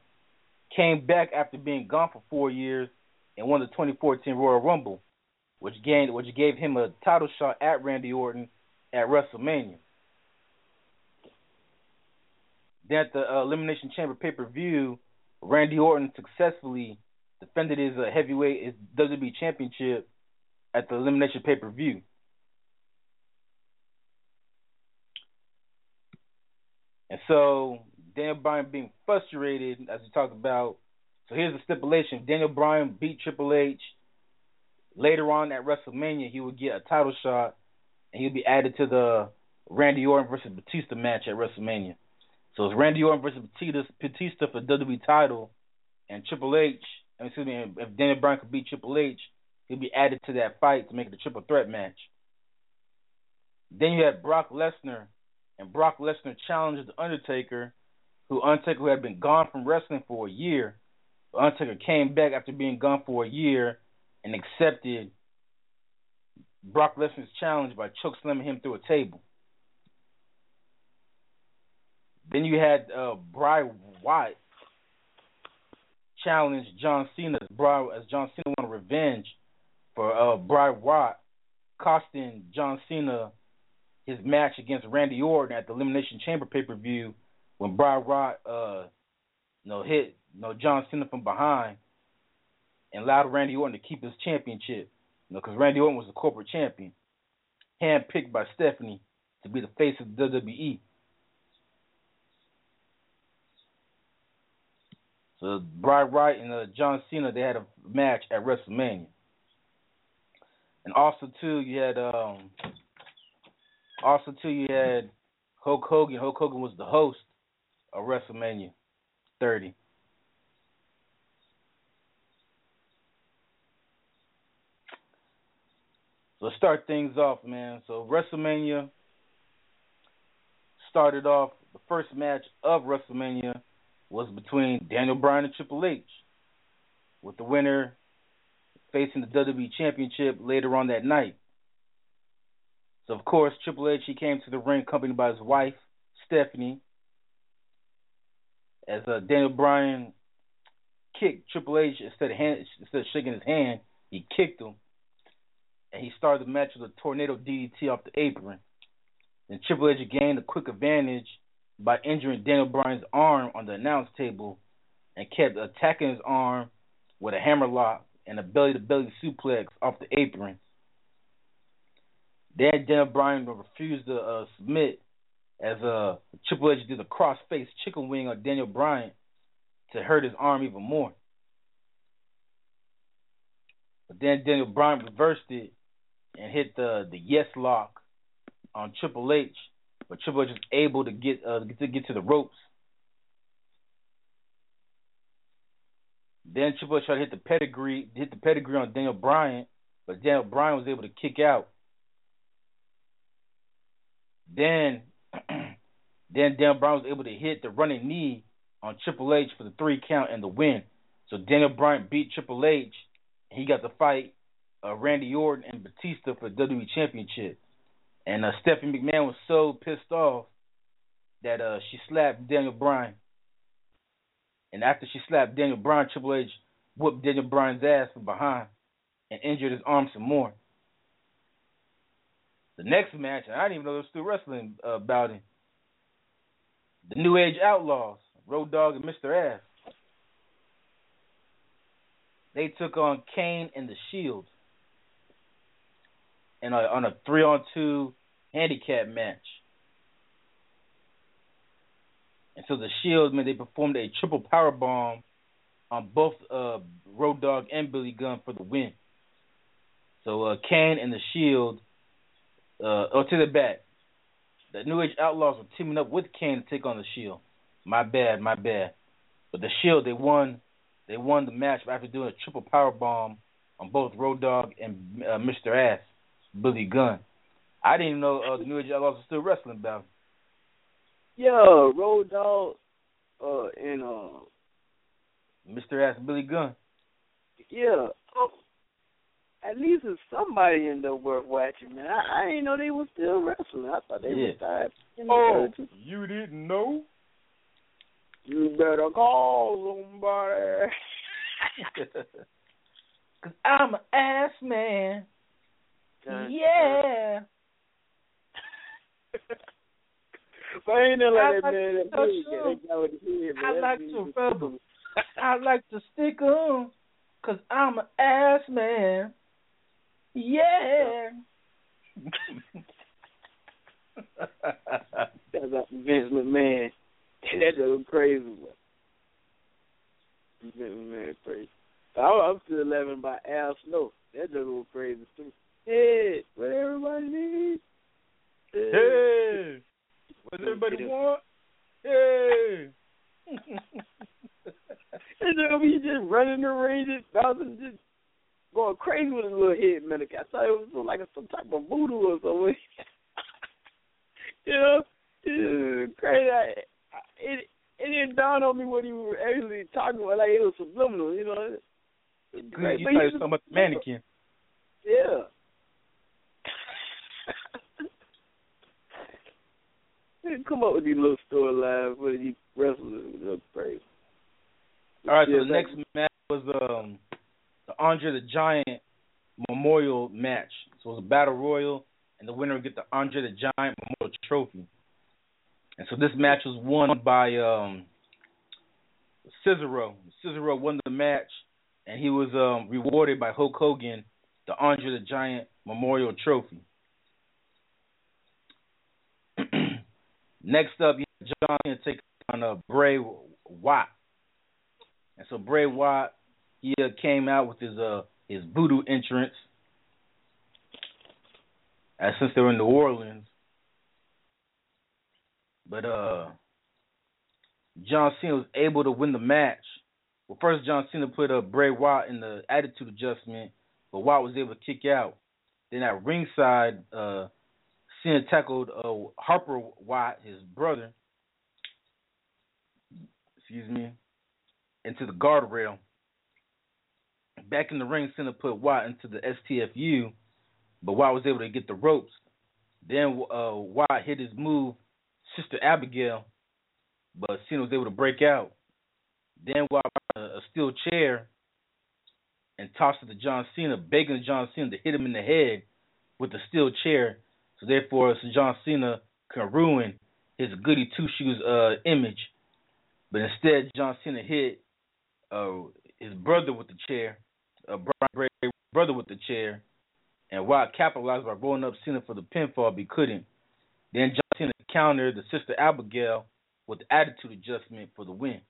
came back after being gone for four years and won the 2014 Royal Rumble, which gained which gave him a title shot at Randy Orton at WrestleMania. Then at the uh, Elimination Chamber pay per view, Randy Orton successfully defended his uh, heavyweight his WWE Championship at the Elimination pay per view. And so Daniel Bryan being frustrated, as we talked about. So here's the stipulation: Daniel Bryan beat Triple H. Later on at WrestleMania, he would get a title shot, and he'd be added to the Randy Orton versus Batista match at WrestleMania. So it's Randy Orton versus Batista, Batista for WWE title, and Triple H. Excuse me, if Daniel Bryan could beat Triple H, he'd be added to that fight to make it a triple threat match. Then you had Brock Lesnar, and Brock Lesnar challenged The Undertaker, who Undertaker who had been gone from wrestling for a year. The Undertaker came back after being gone for a year and accepted Brock Lesnar's challenge by choke slamming him through a table. Then you had uh, Bray Wyatt challenge John Cena Bray, as John Cena wanted revenge for uh, Bray Wyatt, costing John Cena his match against Randy Orton at the Elimination Chamber pay per view when Bray Wyatt uh, you know, hit you know, John Cena from behind and allowed Randy Orton to keep his championship. You know, because Randy Orton was the corporate champion, handpicked by Stephanie to be the face of the WWE. So Bray Wyatt and uh, John Cena they had a match at WrestleMania. And also too, you had um, also too, you had Hulk Hogan. Hulk Hogan was the host of WrestleMania 30. So start things off, man. So WrestleMania started off. The first match of WrestleMania was between Daniel Bryan and Triple H, with the winner facing the WWE Championship later on that night. So of course, Triple H he came to the ring accompanied by his wife Stephanie. As uh, Daniel Bryan kicked Triple H instead of hand, instead of shaking his hand, he kicked him, and he started the match with a tornado DDT off the apron. Then Triple H gained a quick advantage by injuring Daniel Bryan's arm on the announce table, and kept attacking his arm with a hammerlock and a belly-to-belly suplex off the apron. Then Daniel Bryan refused to uh, submit as uh, Triple H did a cross-face chicken wing on Daniel Bryan to hurt his arm even more. But then Daniel Bryan reversed it and hit the the yes lock on Triple H, but Triple H was able to get uh, to get to the ropes. Then Triple H tried to hit the pedigree, hit the pedigree on Daniel Bryan, but Daniel Bryan was able to kick out. Then, *clears throat* then Daniel Bryan was able to hit the running knee on Triple H for the three count and the win. So Daniel Bryan beat Triple H. He got to fight uh, Randy Orton and Batista for the WWE Championship. And uh, Stephanie McMahon was so pissed off that uh, she slapped Daniel Bryan. And after she slapped Daniel Bryan, Triple H whooped Daniel Bryan's ass from behind and injured his arm some more. The next match, I didn't even know there was still wrestling uh, about it. The New Age Outlaws, Road Dogg and Mr. Ass. They took on Kane and the Shield in a, on a three on two handicap match. And so the Shield, man, they performed a triple power bomb on both uh, Road Dogg and Billy Gunn for the win. So uh, Kane and the Shield, uh, oh to the back. The New Age Outlaws were teaming up with Kane to take on the Shield. My bad, my bad. But the Shield, they won. They won the match after doing a triple power bomb on both Road Dogg and uh, Mr. Ass, Billy Gunn. I didn't even know uh, the New Age Outlaws were still wrestling about. Yeah, Road Dogg, uh, and uh, Mr. Ass Billy Gunn. Yeah, oh, at least it's somebody in there worth watching, man. I, I didn't know they were still wrestling. I thought they Yeah. retired. in the Oh, you didn't know? You better call somebody. *laughs* Cause I'm an ass man. Dun, Yeah. *laughs* But ain't nothing I like that man that to big. touch They got with the head, man. I like to was rub. 'em. I like to stick 'em. Cause I'm an ass man. Yeah. *laughs* That's up Vince McMahon. that was crazy. Boy. Vince McMahon crazy. I, I'm still laughing by Al Snow. That just was crazy too. Hey, what everybody needs. Hey. What everybody want? Hey. *laughs* And then he just running the ring, just bouncing, just going crazy with his little head, man. I thought it was like some type of voodoo or something. *laughs* you know, it crazy. I, I, it it didn't dawn on me what he was actually talking about. Like it was subliminal, you know. You But thought he was- talking about the mannequin. Yeah. They Come up with these little storylines for these wrestlers. It was crazy. All right, so the next match was um the Andre the Giant Memorial match. So it was a battle royal, and the winner would get the Andre the Giant Memorial Trophy. And so this match was won by um Cesaro. Cesaro won the match, and he was um rewarded by Hulk Hogan the Andre the Giant Memorial Trophy. Next up, John Cena take on uh, Bray Wyatt. And so Bray Wyatt, he uh, came out with his uh his voodoo entrance, as since they were in New Orleans. But uh, John Cena was able to win the match. Well, first John Cena put uh, Bray Wyatt in the attitude adjustment, but Wyatt was able to kick out. Then at ringside, uh, Cena tackled uh, Harper Wyatt, his brother, excuse me, into the guardrail. Back in the ring, Cena put Wyatt into the STFU, but Wyatt was able to get the ropes. Then uh, Wyatt hit his move, Sister Abigail, but Cena was able to break out. Then Wyatt a, a steel chair and tossed it to John Cena, begging John Cena to hit him in the head with the steel chair. So therefore, John Cena can ruin his goody two shoes uh, image. But instead, John Cena hit uh, his brother with the chair, uh, brother with the chair, and Wyatt capitalized by rolling up Cena for the pinfall, he couldn't. Then John Cena countered the sister Abigail with the attitude adjustment for the win.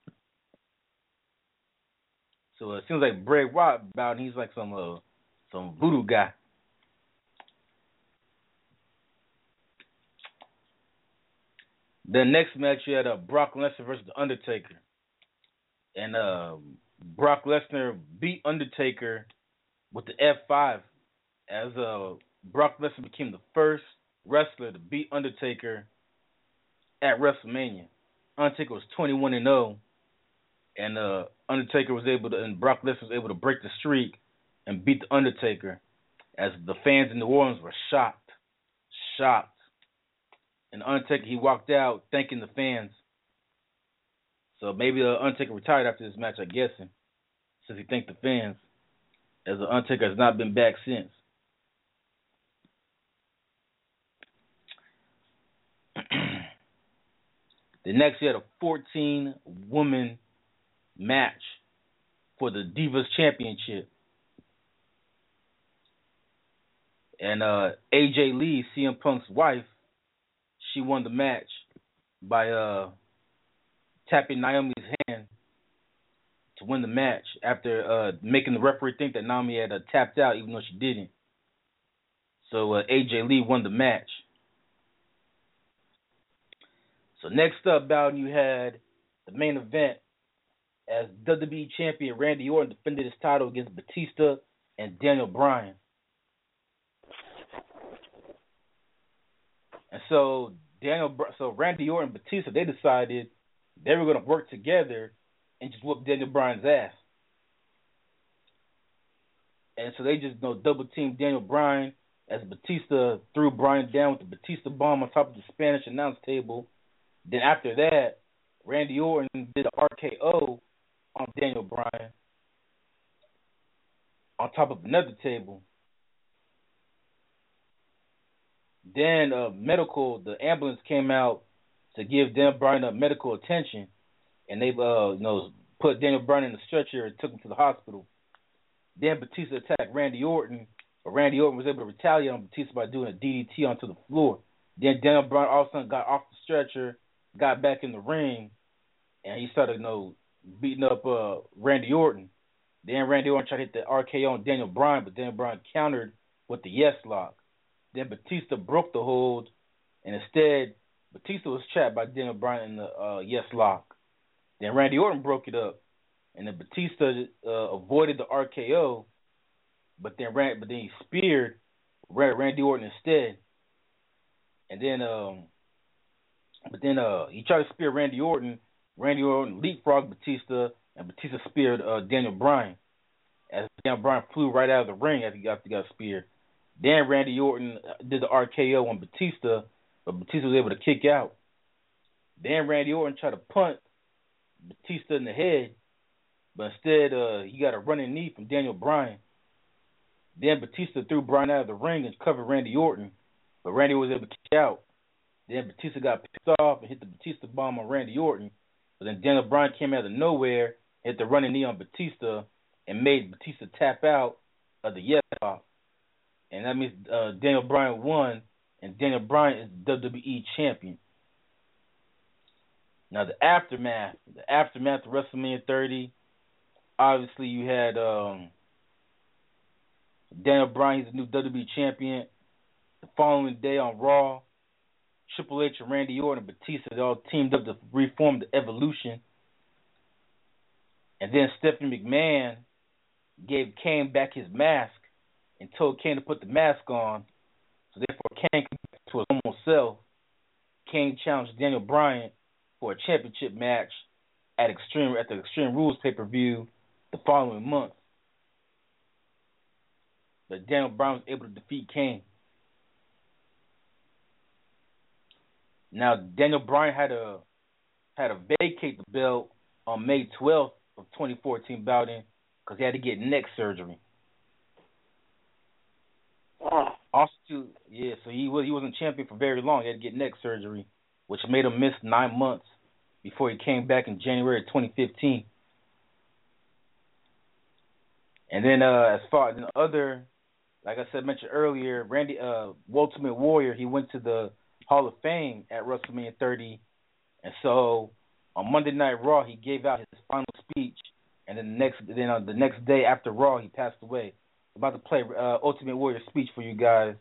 So it seems like Bray Wyatt about he's like some uh, some voodoo guy. The next match you had uh, Brock Lesnar versus the Undertaker, and uh, Brock Lesnar beat Undertaker with the F5 as uh, Brock Lesnar became the first wrestler to beat Undertaker at WrestleMania. Undertaker was 21 and 0, and uh, Undertaker was able to, and Brock Lesnar was able to break the streak and beat the Undertaker, as the fans in New Orleans were shocked, shocked. And Undertaker he walked out thanking the fans. So maybe the Undertaker retired after this match, I guessing, since he thanked the fans, as the Undertaker has not been back since. *clears throat* the next year, had a 14 woman match for the Divas Championship. And uh, AJ Lee, CM Punk's wife, she won the match by uh, tapping Naomi's hand to win the match after uh, making the referee think that Naomi had uh, tapped out, even though she didn't. So uh, AJ Lee won the match. So next up, Bowden, you had the main event as WWE champion Randy Orton defended his title against Batista and Daniel Bryan. And so Daniel, so Randy Orton and Batista, they decided they were going to work together and just whoop Daniel Bryan's ass. And so they just you know double teamed Daniel Bryan as Batista threw Bryan down with the Batista bomb on top of the Spanish announce table. Then after that, Randy Orton did an RKO on Daniel Bryan on top of another table. Then uh, medical, the ambulance came out to give Daniel Bryan a medical attention, and they uh, you know put Daniel Bryan in the stretcher and took him to the hospital. Then Batista attacked Randy Orton, but Randy Orton was able to retaliate on Batista by doing a DDT onto the floor. Then Daniel Bryan all of a sudden got off the stretcher, got back in the ring, and he started you know beating up uh, Randy Orton. Then Randy Orton tried to hit the RKO on Daniel Bryan, but Daniel Bryan countered with the yes lock. Then Batista broke the hold, and instead Batista was trapped by Daniel Bryan in the uh, yes lock. Then Randy Orton broke it up, and then Batista uh, avoided the RKO, but then but then he speared Randy Orton instead. And then um, but then uh, he tried to spear Randy Orton. Randy Orton leapfrogged Batista, and Batista speared uh, Daniel Bryan. As Daniel Bryan flew right out of the ring after he got, he got speared. Then Randy Orton did the RKO on Batista, but Batista was able to kick out. Then Randy Orton tried to punt Batista in the head, but instead uh, he got a running knee from Daniel Bryan. Then Batista threw Bryan out of the ring and covered Randy Orton, but Randy was able to kick out. Then Batista got pissed off and hit the Batista bomb on Randy Orton. But then Daniel Bryan came out of nowhere, hit the running knee on Batista, and made Batista tap out of the yes off. And that means uh, Daniel Bryan won, and Daniel Bryan is WWE champion. Now the aftermath, the aftermath of WrestleMania 30. Obviously, you had um, Daniel Bryan, he's the new WWE champion. The following day on Raw, Triple H and Randy Orton and Batista they all teamed up to reform the Evolution. And then Stephanie McMahon gave Kane back his mask and told Kane to put the mask on. So therefore, Kane to his normal self. Kane challenged Daniel Bryan for a championship match at Extreme at the Extreme Rules pay per view the following month. But Daniel Bryan was able to defeat Kane. Now Daniel Bryan had a had to vacate the belt on May 12th of 2014 bouting because he had to get neck surgery. Also, too, yeah, so he was he wasn't champion for very long. He had to get neck surgery, which made him miss nine months before he came back in January of 2015. And then uh, as far as the other, like I said mentioned earlier, Randy uh, Ultimate Warrior, he went to the Hall of Fame at WrestleMania 30, and so on Monday Night Raw he gave out his final speech, and then the next then uh, the next day after Raw he passed away. About to play uh, Ultimate Warrior speech for you guys.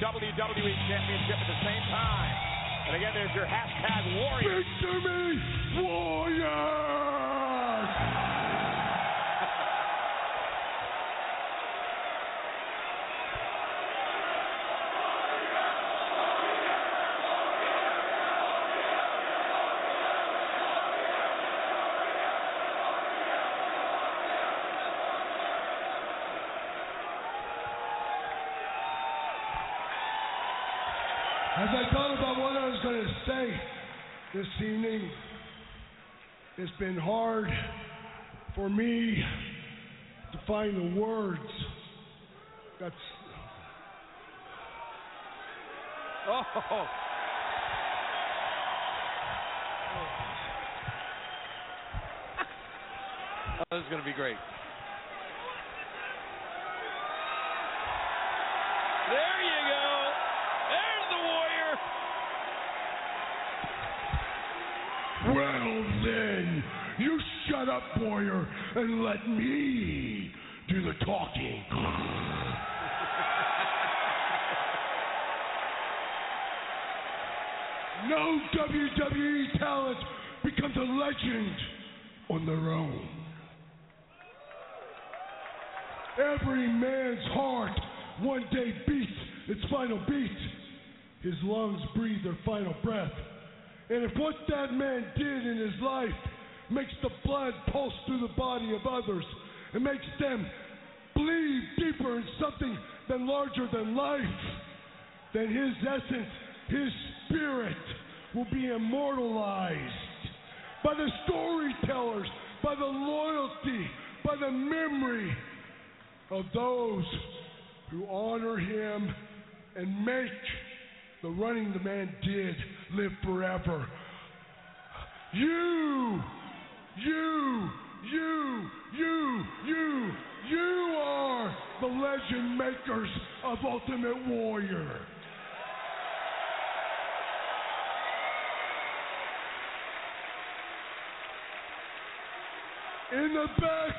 WWE Championship at the same time. And again, there's your hashtag say this evening, it's been hard for me to find the words. That's Oh. Oh, *laughs* this is going to be great. There you go. There's the Warrior. well then. You Warrior, and let me do the talking. *laughs* no WWE talent becomes a legend on their own. Every man's heart one day beats its final beat. His lungs breathe their final breath. And if what that man did in his life makes the blood pulse through the body of others, it makes them believe deeper in something than larger than life, then his essence, his spirit will be immortalized by the storytellers, by the loyalty, by the memory of those who honor him and make the running the man did live forever. You, you, you, you, you, you are the legend makers of Ultimate Warrior. In the back,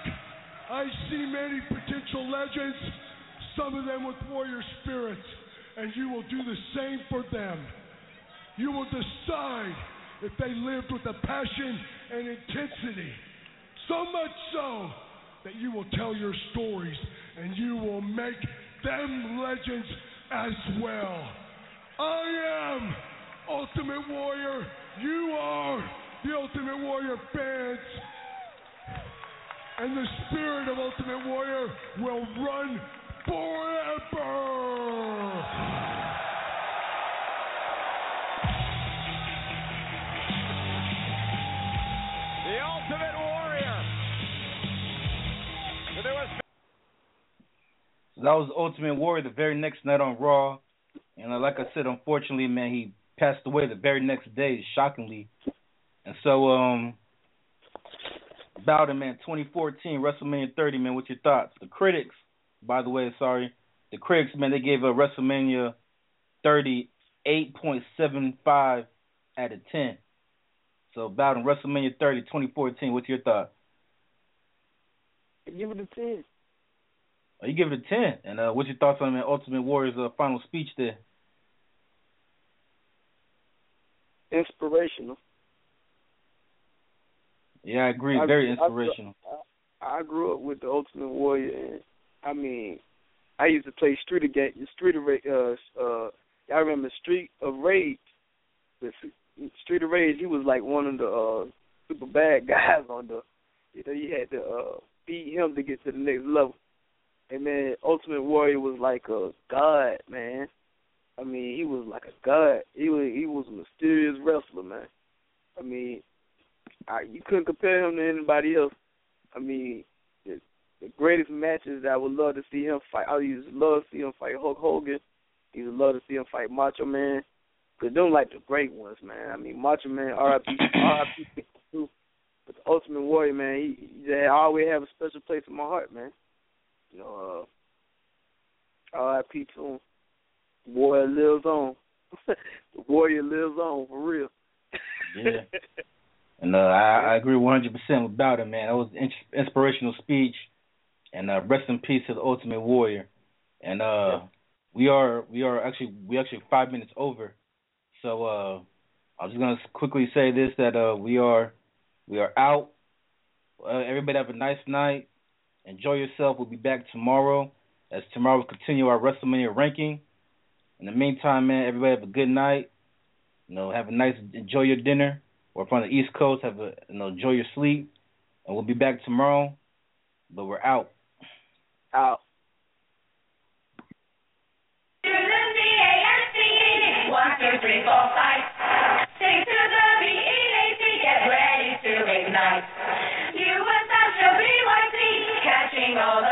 I see many potential legends, some of them with warrior spirits, and you will do the same for them. You will decide if they lived with a passion and intensity, so much so that you will tell your stories and you will make them legends as well. I am Ultimate Warrior. You are the Ultimate Warrior fans. And the spirit of Ultimate Warrior will run forever. that was Ultimate Warrior the very next night on Raw, and uh, like I said, unfortunately, man, he passed away the very next day, shockingly. And so, um, about him, man, 2014 WrestleMania 30, man. What's your thoughts? The critics, by the way, sorry, the critics, man, they gave a WrestleMania 30 8.75 out of 10. So, about him, WrestleMania 30, 2014. What's your thoughts? Give it a 10 you give it a 10. And uh, what's your thoughts on man, Ultimate Warrior's uh, final speech there? Inspirational. Yeah, I agree. I- Very inspirational. I, I grew up with the Ultimate Warrior, and I mean, I used to play Street of Ga- Street of Ra- uh uh. I remember Street of Rage. The Street of Rage. He was like one of the uh super bad *laughs* guys on the. You know, you had to uh beat him to get to the next level. And man, Ultimate Warrior was like a god, man. I mean, he was like a god. He was he was a mysterious wrestler, man. I mean, I, you couldn't compare him to anybody else. I mean, the, the greatest matches that I would love to see him fight. I to love to see him fight Hulk Hogan. Used to love to see him fight Macho Man. Cause them like the great ones, man. I mean, Macho Man, R.I.P. R.I.P. But the Ultimate Warrior, man, he, he always have a special place in my heart, man. You know, uh, R.I.P. to him. Warrior lives on. *laughs* the Warrior lives on for real. Yeah. *laughs* And uh, I, I agree 100% with Bowden, man. That was an in- inspirational speech. And uh, rest in peace to the Ultimate Warrior. And uh, we are we are actually we actually five minutes over. So uh, I was just gonna quickly say this that uh, we are we are out. Uh, everybody have a nice night. Enjoy yourself. We'll be back tomorrow as tomorrow we continue our WrestleMania ranking. In the meantime, man, everybody have a good night. You know, have a nice enjoy your dinner. Or if on the East Coast, have a you know enjoy your sleep. And we'll be back tomorrow. But we're out. Out. One, two, three, four, five. Sing to the Lord.